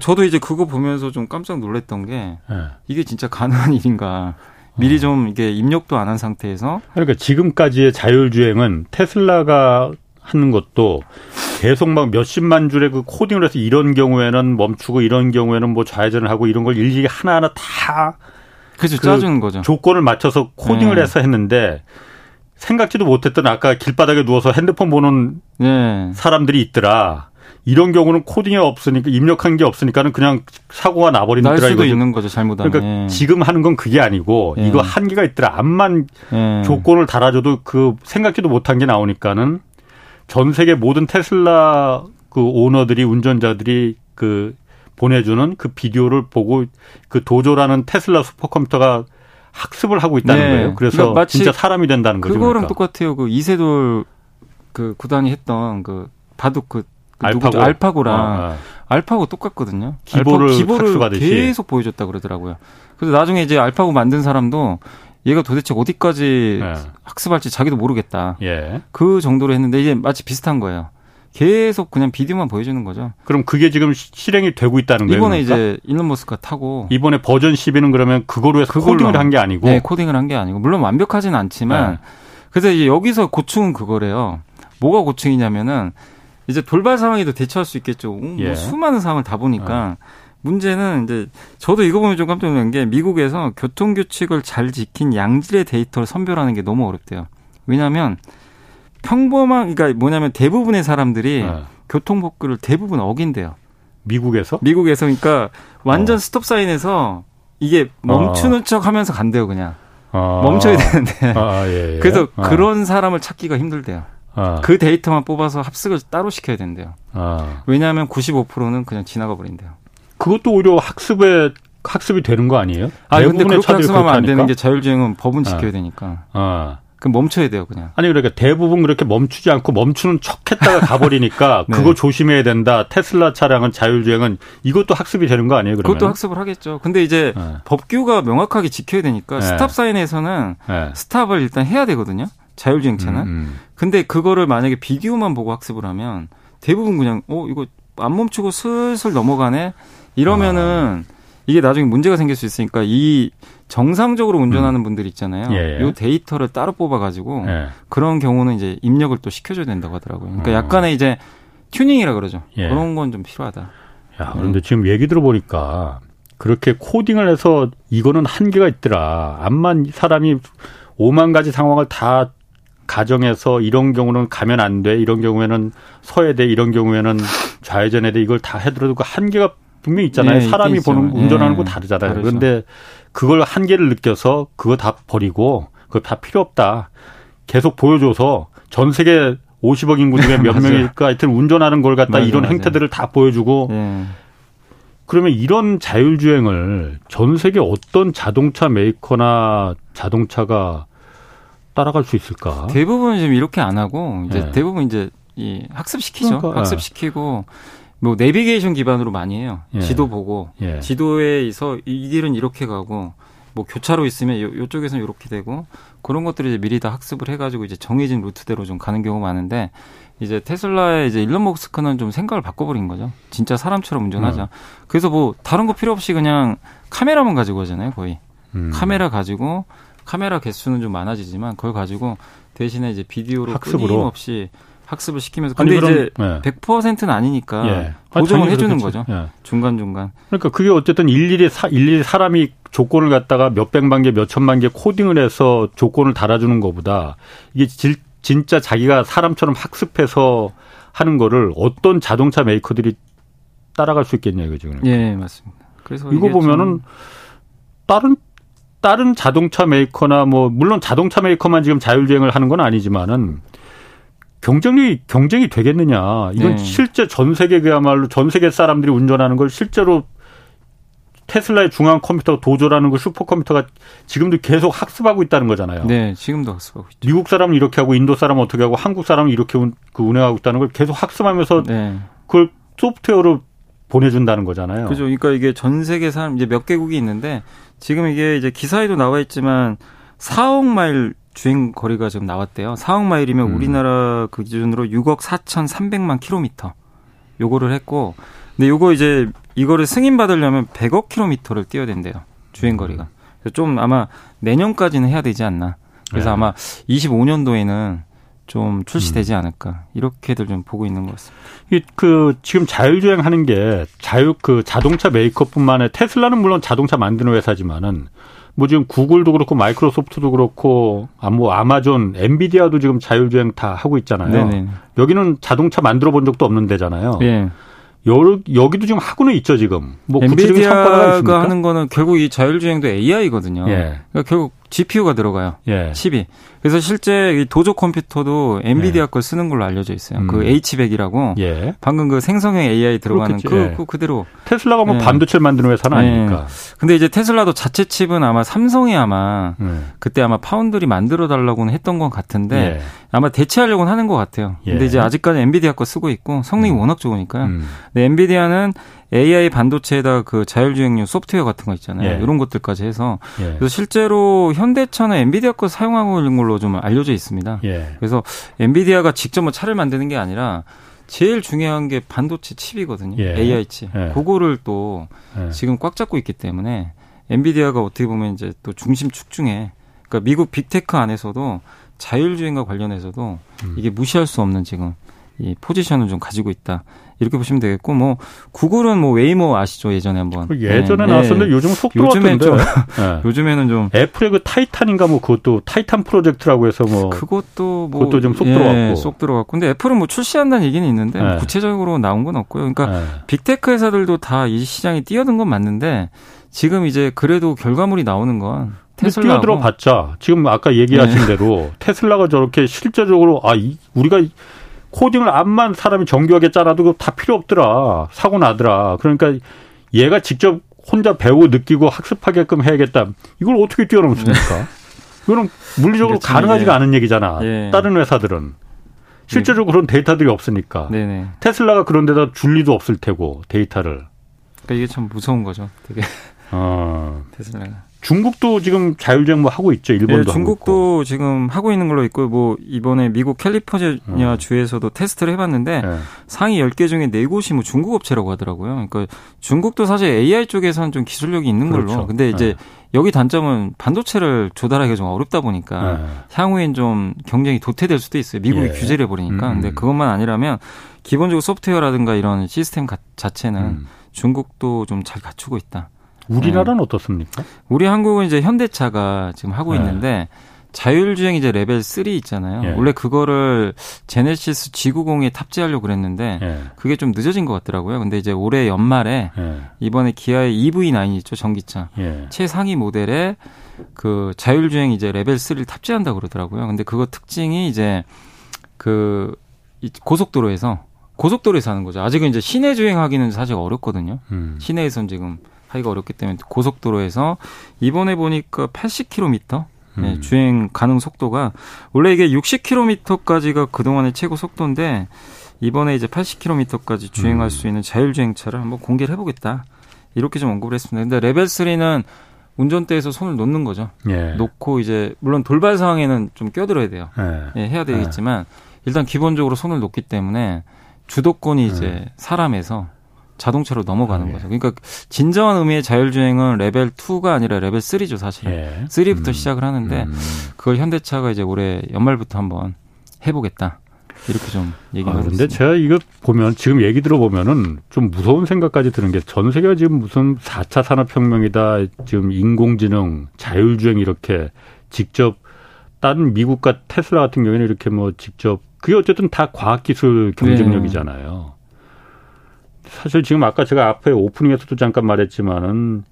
Speaker 3: 저도 이제 그거 보면서 좀 깜짝 놀랐던 게 네. 이게 진짜 가능한 일인가. 미리 좀 이게 입력도 안 한 상태에서
Speaker 1: 그러니까 지금까지의 자율주행은 테슬라가 하는 것도 계속 막 몇십만 줄의 그 코딩을 해서 이런 경우에는 멈추고 이런 경우에는 뭐 좌회전을 하고 이런 걸 일일이 하나하나 다
Speaker 3: 그렇죠. 그 짜주는 거죠.
Speaker 1: 조건을 맞춰서 코딩을 네. 해서 했는데 생각지도 못했던 아까 길바닥에 누워서 핸드폰 보는 네. 사람들이 있더라. 이런 경우는 코딩이 없으니까 입력한 게 없으니까는 그냥 사고가 나버린다. 날
Speaker 3: 수도. 있는 거죠 잘못하면.
Speaker 1: 그러니까 예. 지금 하는 건 그게 아니고 예. 이거 한계가 있더라. 암만 예. 조건을 달아줘도 그 생각지도 못한 게 나오니까는 전 세계 모든 테슬라 그 오너들이 운전자들이 그 보내주는 그 비디오를 보고 그 도조라는 테슬라 슈퍼컴퓨터가 학습을 하고 있다는 네. 거예요. 그래서 그러니까 진짜 사람이 된다는 거죠.
Speaker 3: 그거랑 그러니까. 똑같아요. 그 이세돌 그 구단이 했던 그 바둑 그 그 알파고 알파고랑 아, 아. 알파고 똑같거든요.
Speaker 1: 기보를, 기보를
Speaker 3: 계속 보여줬다 그러더라고요. 그래서 나중에 이제 알파고 만든 사람도 얘가 도대체 어디까지 네. 학습할지 자기도 모르겠다. 예. 그 정도로 했는데 이제 마치 비슷한 거예요. 계속 그냥 비디오만 보여주는 거죠.
Speaker 1: 그럼 그게 지금 실행이 되고 있다는 거예요?
Speaker 3: 이번에 그러니까? 이제 일론 머스크가 타고
Speaker 1: 이번에 버전 12는 그러면 그거로 해서 코딩을 한 게 아니고
Speaker 3: 네, 코딩을 한 게 아니고 물론 완벽하지는 않지만 네. 그래서 이제 여기서 고충은 그거래요. 뭐가 고충이냐면은 이제 돌발 상황에도 대처할 수 있겠죠. 뭐 예. 수많은 상황을 다 보니까 어. 문제는 이제 저도 이거 보면 좀 깜짝 놀란 게 미국에서 교통 규칙을 잘 지킨 양질의 데이터를 선별하는 게 너무 어렵대요. 왜냐하면 평범한 그러니까 뭐냐면 대부분의 사람들이 어. 교통 법규를 대부분 어긴대요.
Speaker 1: 미국에서?
Speaker 3: 미국에서 그러니까 완전 어. 스톱 사인에서 이게 멈추는 어. 척 하면서 간대요, 그냥. 어. 멈춰야 되는데. 아, 예, 예. 그래서 어. 그런 사람을 찾기가 힘들대요. 아. 그 데이터만 뽑아서 합숙을 따로 시켜야 된대요. 아. 왜냐하면 95%는 그냥 지나가 버린대요.
Speaker 1: 그것도 오히려 학습에 학습이 되는 거 아니에요?
Speaker 3: 아 근데 그렇게 학습하면 안 되는 게 자율주행은 법은 아. 지켜야 되니까. 아. 그럼 멈춰야 돼요, 그냥.
Speaker 1: 아니 그러니까 대부분 그렇게 멈추지 않고 멈추는 척했다가 가버리니까 [LAUGHS] 네. 그거 조심해야 된다. 테슬라 차량은 자율주행은 이것도 학습이 되는 거 아니에요? 그러면?
Speaker 3: 그것도 학습을 하겠죠. 근데 이제 네. 법규가 명확하게 지켜야 되니까 네. 스탑 사인에서는 네. 스탑을 일단 해야 되거든요. 자율주행차는. 음, 음. 근데 그거를 만약에 비디오만 보고 학습을 하면 대부분 그냥 어 이거 안 멈추고 슬슬 넘어가네 이러면은 아. 이게 나중에 문제가 생길 수 있으니까 이 정상적으로 운전하는 음. 분들 있잖아요. 예, 예. 요 데이터를 따로 뽑아가지고 예. 그런 경우는 이제 입력을 또 시켜줘야 된다고 하더라고요. 그러니까 어. 약간의 이제 튜닝이라 그러죠. 예. 그런 건 좀 필요하다.
Speaker 1: 야, 그런데 지금 얘기 들어보니까 그렇게 코딩을 해서 이거는 한계가 있더라. 암만 사람이 오만 가지 상황을 다 가정에서 이런 경우는 가면 안 돼. 이런 경우에는 서야 돼. 이런 경우에는 좌회전해야 돼. 이걸 다 해더라도 그 한계가 분명히 있잖아요. 네, 사람이 보는 운전하는 네. 거 다르잖아요. 다르죠. 그런데 그걸 한계를 느껴서 그거 다 버리고 그거 다 필요 없다. 계속 보여줘서 전 세계 50억 인구 중에 몇 [LAUGHS] 명일까 하여튼 운전하는 걸 갖다 맞아, 이런 맞아. 행태들을 다 보여주고 네. 그러면 이런 자율주행을 전 세계 어떤 자동차 메이커나 자동차가 따라갈 수 있을까?
Speaker 3: 대부분 지금 이렇게 안 하고 이제 네. 대부분 이제 이 학습시키죠. 그러니까, 학습시키고 뭐 내비게이션 기반으로 많이 해요. 예. 지도 보고 예. 지도에서 이 길은 이렇게 가고 뭐 교차로 있으면 요, 요쪽에서는 이렇게 되고 그런 것들을 이제 미리 다 학습을 해가지고 이제 정해진 루트대로 좀 가는 경우가 많은데 이제 테슬라의 이제 일론 머스크는 좀 생각을 바꿔버린 거죠. 진짜 사람처럼 운전하자. 음. 그래서 뭐 다른 거 필요 없이 그냥 카메라만 가지고 하잖아요, 거의. 음. 카메라 가지고 카메라 개수는 좀 많아지지만 그걸 가지고 대신에 이제 비디오로 학습으로. 끊임없이 학습을 시키면서 근데 아니, 이제 네. 100%는 아니니까 예. 보정을 해주는 거죠 예. 중간 중간.
Speaker 1: 그러니까 그게 어쨌든 일일이 사, 일일이 사람이 조건을 갖다가 몇 백만 개, 몇 천만 개 코딩을 해서 조건을 달아주는 것보다 이게 질, 진짜 자기가 사람처럼 학습해서 하는 거를 어떤 자동차 메이커들이 따라갈 수 있겠냐 이거죠.
Speaker 3: 그러니까. 예, 맞습니다.
Speaker 1: 그래서 이거 보면은 다른 다른 자동차 메이커나 뭐 물론 자동차 메이커만 지금 자율주행을 하는 건 아니지만은 경쟁이 경쟁이 되겠느냐. 이건 네. 실제 전 세계 그야말로 전 세계 사람들이 운전하는 걸 실제로 테슬라의 중앙 컴퓨터가 Dojo라는 그 슈퍼컴퓨터가 지금도 계속 학습하고 있다는 거잖아요.
Speaker 3: 네, 지금도 학습하고 있죠.
Speaker 1: 미국 사람은 이렇게 하고 인도 사람은 어떻게 하고 한국 사람은 이렇게 그 운행하고 있다는 걸 계속 학습하면서 네. 그걸 소프트웨어로 보내준다는 거잖아요.
Speaker 3: 그죠. 그러니까 이게 전 세계 사람 이제 몇 개국이 있는데 지금 이게 이제 기사에도 나와 있지만 4억 마일 주행 거리가 지금 나왔대요. 4억 마일이면 음. 우리나라 그 기준으로 6억 4천3백만 킬로미터. 요거를 했고, 근데 요거 이제 이거를 승인 받으려면 100억 킬로미터를 뛰어야 된대요. 주행 거리가. 그래서 좀 아마 내년까지는 해야 되지 않나. 그래서 네. 아마 25년도에는 좀 출시되지 음. 않을까 이렇게들 좀 보고 있는 것 같습니다.
Speaker 1: 이그 지금 자율주행하는 게 자유 그 자동차 메이커뿐만 아니라 테슬라는 물론 자동차 만드는 회사지만은 뭐 지금 구글도 그렇고 마이크로소프트도 그렇고 아뭐 아마존, 엔비디아도 지금 자율주행 다 하고 있잖아요. 네네. 여기는 자동차 만들어 본 적도 없는 데잖아요. 네. 여, 여기도 지금 하고는 있죠 지금.
Speaker 3: 뭐 있습니까? 하는 거는 결국 이 자율주행도 AI거든요. 예. 그러니까 결국 GPU가 들어가요. 예. 칩이. 그래서 실제 이 도조 컴퓨터도 엔비디아 예. 걸 쓰는 걸로 알려져 있어요. 그 음. 그 H100이라고 예. 방금 그 생성형 AI 들어가는 그, 예. 그, 그대로
Speaker 1: 테슬라가 뭐 예. 반도체를 만드는 회사는 예. 아니니까.
Speaker 3: 근데 이제 테슬라도 자체 칩은 아마 삼성이 아마 그때 아마 파운드리 만들어 달라고는 했던 것 같은데 아마 대체하려고는 하는 것 같아요. 근데 이제 아직까지 엔비디아 거 쓰고 있고 성능이 음. 워낙 좋으니까요. 음. 근데 엔비디아는 AI 반도체에다 그 자율주행용 소프트웨어 같은 거 있잖아요. 예. 이런 것들까지 해서 예. 그래서 실제로 현대차는 엔비디아 거 사용하고 있는 걸로 좀 알려져 있습니다. 예. 그래서 엔비디아가 직접 뭐 차를 만드는 게 아니라 제일 중요한 게 반도체 칩이거든요. 예. AI 칩. 예. 그거를 또 예. 지금 꽉 잡고 있기 때문에 엔비디아가 어떻게 보면 이제 또 중심축 중에 그러니까 미국 빅테크 안에서도 자율주행과 관련해서도 음. 이게 무시할 수 없는 지금 이 포지션을 좀 가지고 있다. 이렇게 보시면 되겠고 뭐 구글은 뭐 웨이모 아시죠 예전에 한번
Speaker 1: 그 예전에 네, 나왔었는데 네. 요즘 속 요즘엔
Speaker 3: 좀 네. [LAUGHS] 요즘에는 좀
Speaker 1: 애플의 그 타이탄인가 뭐 그것도 타이탄 프로젝트라고 해서 뭐
Speaker 3: 그것도
Speaker 1: 뭐 그것도 좀속 예, 들어갔고
Speaker 3: 쏙 들어갔고 근데 애플은 뭐 출시한다는 얘기는 있는데 뭐 네. 구체적으로 나온 건 없고요 그러니까 네. 빅테크 회사들도 다 이 시장에 뛰어든 건 맞는데 지금 이제 그래도 결과물이 나오는 건 테슬라
Speaker 1: 뛰어들어 봤자 지금 아까 얘기하신 네. 대로 테슬라가 저렇게 실제적으로 아 이, 우리가 코딩을 암만 사람이 정교하게 짜놔도 다 필요 없더라. 사고 나더라. 그러니까 얘가 직접 혼자 배우고 느끼고 학습하게끔 해야겠다. 이걸 어떻게 뛰어넘습니까? 네. 이거는 물리적으로 가능하지가 예. 않은 얘기잖아. 예. 다른 회사들은. 실제적으로 그런 데이터들이 없으니까. 네네. 테슬라가 그런 데다 줄 리도 없을 테고, 데이터를.
Speaker 3: 그러니까 이게 참 무서운 거죠. 되게. 어. [LAUGHS] 테슬라가.
Speaker 1: 중국도 지금 자율주행 뭐 하고 있죠. 일본도 네,
Speaker 3: 중국도 지금 하고 있는 걸로 있고 뭐 이번에 미국 캘리포니아 음. 주에서도 테스트를 해봤는데 네. 상위 10개 중에 4곳이 뭐 중국 업체라고 하더라고요. 그러니까 중국도 사실 AI 쪽에서는 좀 기술력이 있는 걸로. 그렇죠. 근데 이제 네. 여기 단점은 반도체를 조달하기가 좀 어렵다 보니까 네. 향후엔 좀 경쟁이 도태될 수도 있어요. 미국이 예. 규제를 해버리니까. 음. 근데 그것만 아니라면 기본적으로 소프트웨어라든가 이런 시스템 자체는 음. 중국도 좀 잘 갖추고 있다.
Speaker 1: 우리나라는 네. 어떻습니까?
Speaker 3: 우리 한국은 이제 현대차가 지금 하고 네. 있는데 자율주행 이제 레벨 3 있잖아요. 예. 원래 그거를 제네시스 G90에 탑재하려고 그랬는데 예. 그게 좀 늦어진 것 같더라고요. 근데 이제 올해 연말에 예. 이번에 기아의 EV9 있죠 전기차 예. 최상위 모델에 그 자율주행 이제 레벨 3를 탑재한다 고 그러더라고요. 근데 그거 특징이 이제 그 고속도로에서 고속도로에서 하는 거죠. 아직은 이제 시내 주행하기는 사실 어렵거든요. 음. 시내에선 지금 하기가 어렵기 때문에 고속도로에서 이번에 보니까 80km 네, 음. 주행 가능 속도가 원래 이게 60km까지가 그동안의 최고 속도인데 이번에 이제 80km까지 주행할 음. 수 있는 자율주행차를 한번 공개를 해보겠다. 이렇게 좀 언급을 했습니다. 근데 레벨 3는 운전대에서 손을 놓는 거죠. 예. 놓고 이제 물론 돌발 상황에는 좀 껴들어야 돼요. 예. 예 해야 되겠지만 일단 기본적으로 손을 놓기 때문에 주도권이 이제 사람에서 자동차로 넘어가는 아, 예. 거죠. 그러니까 진정한 의미의 자율주행은 레벨 2가 아니라 레벨 3죠, 사실. 예. 3부터 음. 시작을 하는데 음. 그걸 현대차가 이제 올해 연말부터 한번 해보겠다. 이렇게 좀 얘기를 아,
Speaker 1: 그런데 제가 이거 보면 지금 얘기 들어보면은 좀 무서운 생각까지 드는 게 전 세계가 지금 무슨 4차 산업혁명이다. 지금 인공지능, 자율주행 이렇게 직접 다른 미국과 테슬라 같은 경우에는 이렇게 뭐 직접 그게 어쨌든 다 과학기술 경쟁력이잖아요. 네. 사실 지금 아까 제가 앞에 오프닝에서도 잠깐 말했지만은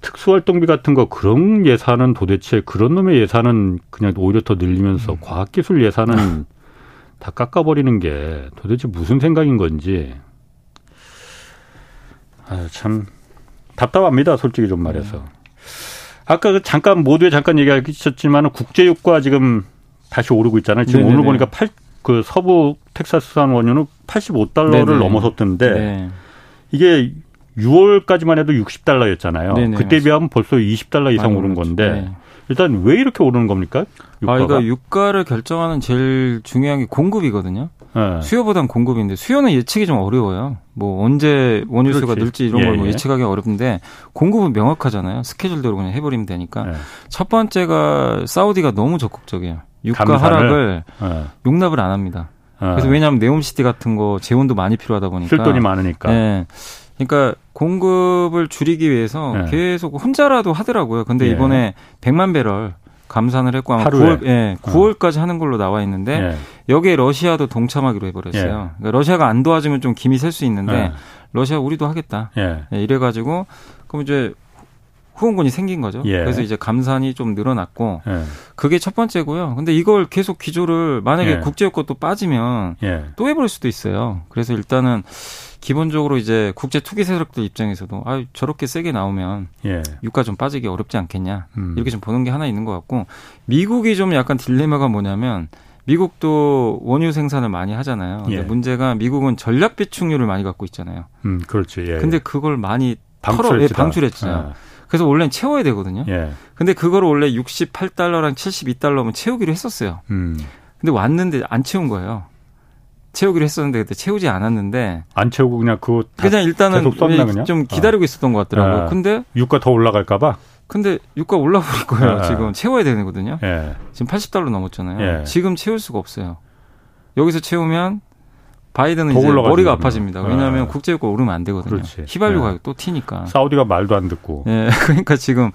Speaker 1: 특수활동비 같은 거 그런 예산은 도대체 그런 놈의 예산은 그냥 오히려 더 늘리면서 음. 과학기술 예산은 [LAUGHS] 다 깎아버리는 게 도대체 무슨 생각인 건지 아, 참 답답합니다. 솔직히 좀 말해서. 네. 아까 그 잠깐 모두에 잠깐 얘기하셨지만 국제유가 지금 다시 오르고 있잖아요. 지금 네네네. 오늘 보니까 8, 그 서부 텍사스산 원유는 85달러를 네네. 넘어섰던데 네. 이게 6월까지만 해도 60달러였잖아요. 네네, 그때 비하면 벌써 20달러 이상 오른 건데 네. 일단 왜 이렇게 오르는 겁니까?
Speaker 3: 유가가? 아, 그러니까 유가를 결정하는 제일 중요한 게 공급이거든요. 네. 수요보단 공급인데 수요는 예측이 좀 어려워요. 뭐 언제 원유수가. 늘지 이런 예, 걸뭐 예. 예측하기 어렵은데 공급은 명확하잖아요. 스케줄대로 그냥 해버리면 되니까. 예. 첫 번째가 사우디가 너무 적극적이에요. 유가 감산을? 하락을 예. 용납을 안 합니다. 예. 그래서 왜냐하면 네옴시티 같은 거 재원도 많이 필요하다 보니까
Speaker 1: 쓸 돈이 많으니까.
Speaker 3: 예. 그러니까 공급을 줄이기 위해서 예. 계속 혼자라도 하더라고요. 근데 예. 이번에 100만 배럴 감산을 했고 아마 하루에. 9월 예, 9월까지 어. 하는 걸로 나와 있는데 예. 여기에 러시아도 동참하기로 해버렸어요. 예. 그러니까 러시아가 안 도와주면 좀 김이 셀 수 있는데 예. 러시아 우리도 하겠다. 이래가지고 그럼 이제 후원군이 생긴 거죠. 예. 그래서 이제 감산이 좀 늘어났고 예. 그게 첫 번째고요. 근데 이걸 계속 기조를 만약에 예. 국제유가 또 빠지면 또 해버릴 수도 있어요. 그래서 일단은 기본적으로 이제 국제 투기 세력들 입장에서도 아 저렇게 세게 나오면 예. 유가 좀 빠지기 어렵지 않겠냐 음. 이렇게 좀 보는 게 하나 있는 것 같고 미국이 좀 약간 딜레마가 뭐냐면 미국도 원유 생산을 많이 하잖아요. 근데 예. 문제가 미국은 전략 비축률을 많이 갖고 있잖아요.
Speaker 1: 음, 그렇죠. 예.
Speaker 3: 근데 그걸 많이 털어 예, 방출했잖아요. 예. 그래서 원래는 채워야 되거든요. 예. 근데 그거를 원래 68달러랑 72달러면 채우기로 했었어요. 음. 근데 왔는데 안 채운 거예요. 채우기로 했었는데 그때 채우지 않았는데
Speaker 1: 안 채우고 그냥 그거
Speaker 3: 그냥 일단은 그냥? 좀 기다리고 어. 있었던 것 같더라고요. 아. 근데
Speaker 1: 유가 더 올라갈까 봐.
Speaker 3: 근데 유가 올라버릴 거예요. 아. 지금 채워야 되거든요. 예. 지금 80달러 넘었잖아요. 예. 지금 채울 수가 없어요. 여기서 채우면 바이든은 이제 머리가 아파집니다. 왜냐하면 아. 국제유가 오르면 안 되거든요. 그렇지. 휘발유 예. 가격 또 튀니까.
Speaker 1: 사우디가 말도 안 듣고.
Speaker 3: 예. [LAUGHS] 그러니까 지금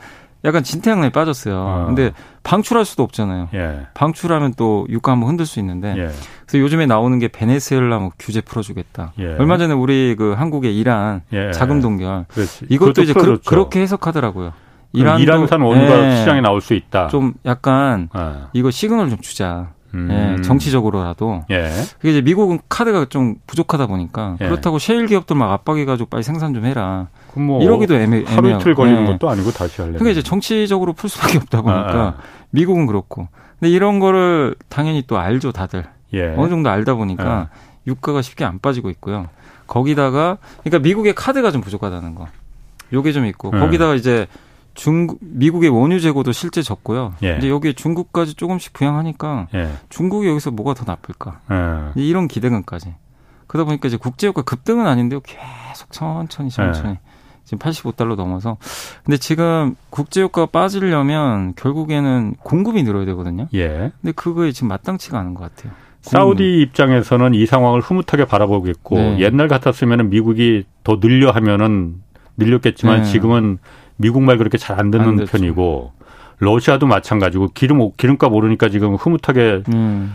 Speaker 3: 약간 진퇴양난이 빠졌어요. 어. 근데 방출할 수도 없잖아요. 예. 방출하면 또 유가 한번 흔들 수 있는데. 예. 그래서 요즘에 나오는 게 베네수엘라 뭐 규제 풀어주겠다. 예. 얼마 전에 우리 그 한국의 이란 예. 자금 동결. 그렇지. 이것도 이제 그, 렇게 해석하더라고요.
Speaker 1: 이란도 이란산 원유가 예. 시장에 나올 수 있다.
Speaker 3: 좀 약간 예. 이거 시그널 좀 주자. 음. 예, 정치적으로라도. 예. 그게 이제 미국은 카드가 좀 부족하다 보니까 예. 그렇다고 셰일 기업들 막 압박해가지고 빨리 생산 좀 해라. 뭐 이러기도 애매,
Speaker 1: 하루 이틀 걸리는 예. 것도 아니고 다시 하려면.
Speaker 3: 그게 이제 정치적으로 풀 수밖에 없다 보니까 아, 아. 미국은 그렇고. 근데 이런 거를 당연히 또 알죠 다들. 예. 어느 정도 알다 보니까 예. 유가가 쉽게 안 빠지고 있고요. 거기다가 그러니까 미국의 카드가 좀 부족하다는 거. 요게 좀 있고 예. 거기다가 이제 중국 미국의 원유 재고도 실제 적고요. 예. 이제 여기에 중국까지 조금씩 부양하니까 예. 중국이 여기서 뭐가 더 나쁠까? 예. 이런 기대감까지. 그러다 보니까 이제 국제 유가 급등은 아닌데요. 계속 천천히 천천히 예. 지금 85달러 넘어서. 근데 지금 국제유가가 빠지려면 결국에는 공급이 늘어야 되거든요. 예. 근데 그거에 지금 마땅치가 않은 것 같아요.
Speaker 1: 사우디 입장에서는 이 상황을 흐뭇하게 바라보겠고 네. 옛날 같았으면 미국이 더 늘려 하면은 늘렸겠지만 네. 지금은 미국 말 그렇게 잘 안 듣는 안 편이고 러시아도 마찬가지고 기름 기름값 오르니까 지금 흐뭇하게 음.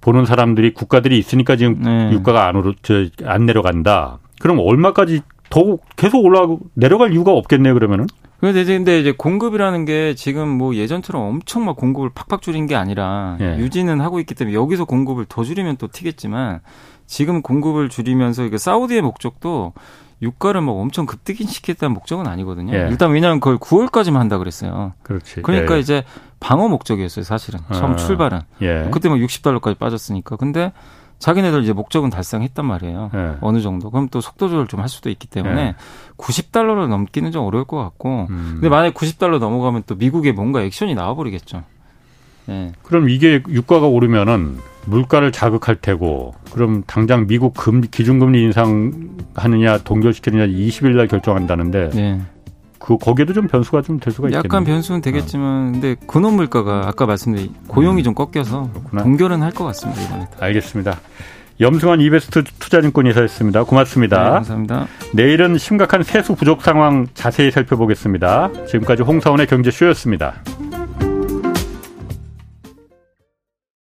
Speaker 1: 보는 사람들이 국가들이 있으니까 지금 네. 유가가 안 오르 저안 내려간다. 그럼 얼마까지 더 계속 올라가고 내려갈 이유가 없겠네요 그러면은.
Speaker 3: 근데 이제, 근데 이제 공급이라는 게 지금 뭐 예전처럼 엄청 막 공급을 팍팍 줄인 게 아니라 예. 유지는 하고 있기 때문에 여기서 공급을 더 줄이면 또 튀겠지만 지금 공급을 줄이면서 이게 사우디의 목적도 유가를 뭐 엄청 급등시키겠다는 목적은 아니거든요. 예. 일단 왜냐하면 그걸 9월까지만 한다 그랬어요. 그렇지. 그러니까 예. 이제 방어 목적이었어요, 사실은. 처음 아. 출발은. 예. 그때 뭐 60달러까지 빠졌으니까. 근데 자기네들 이제 목적은 달성했단 말이에요. 네. 어느 정도. 그럼 또 속도 조절 좀 할 수도 있기 때문에 네. 90달러를 넘기는 좀 어려울 것 같고. 음. 근데 만약에 90달러 넘어가면 또 미국에 뭔가 액션이 나와버리겠죠.
Speaker 1: 네. 그럼 이게 유가가 오르면은 물가를 자극할 테고 그럼 당장 미국 금 기준금리 인상하느냐 동결시키느냐 20일 날 결정한다는데 네. 그 거기에도 좀 변수가 좀 될 수가 있겠네요.
Speaker 3: 약간 변수는 되겠지만 어. 근데 근원 물가가 아까 말씀드린 고용이 음. 좀 꺾여서 그렇구나. 동결은 할 것 같습니다 이번에.
Speaker 1: 알겠습니다. 염승환 이베스트 투자증권 이사였습니다. 고맙습니다. 네,
Speaker 3: 감사합니다.
Speaker 1: 내일은 심각한 세수 부족 상황 자세히 살펴보겠습니다. 지금까지 홍사원의 경제쇼였습니다.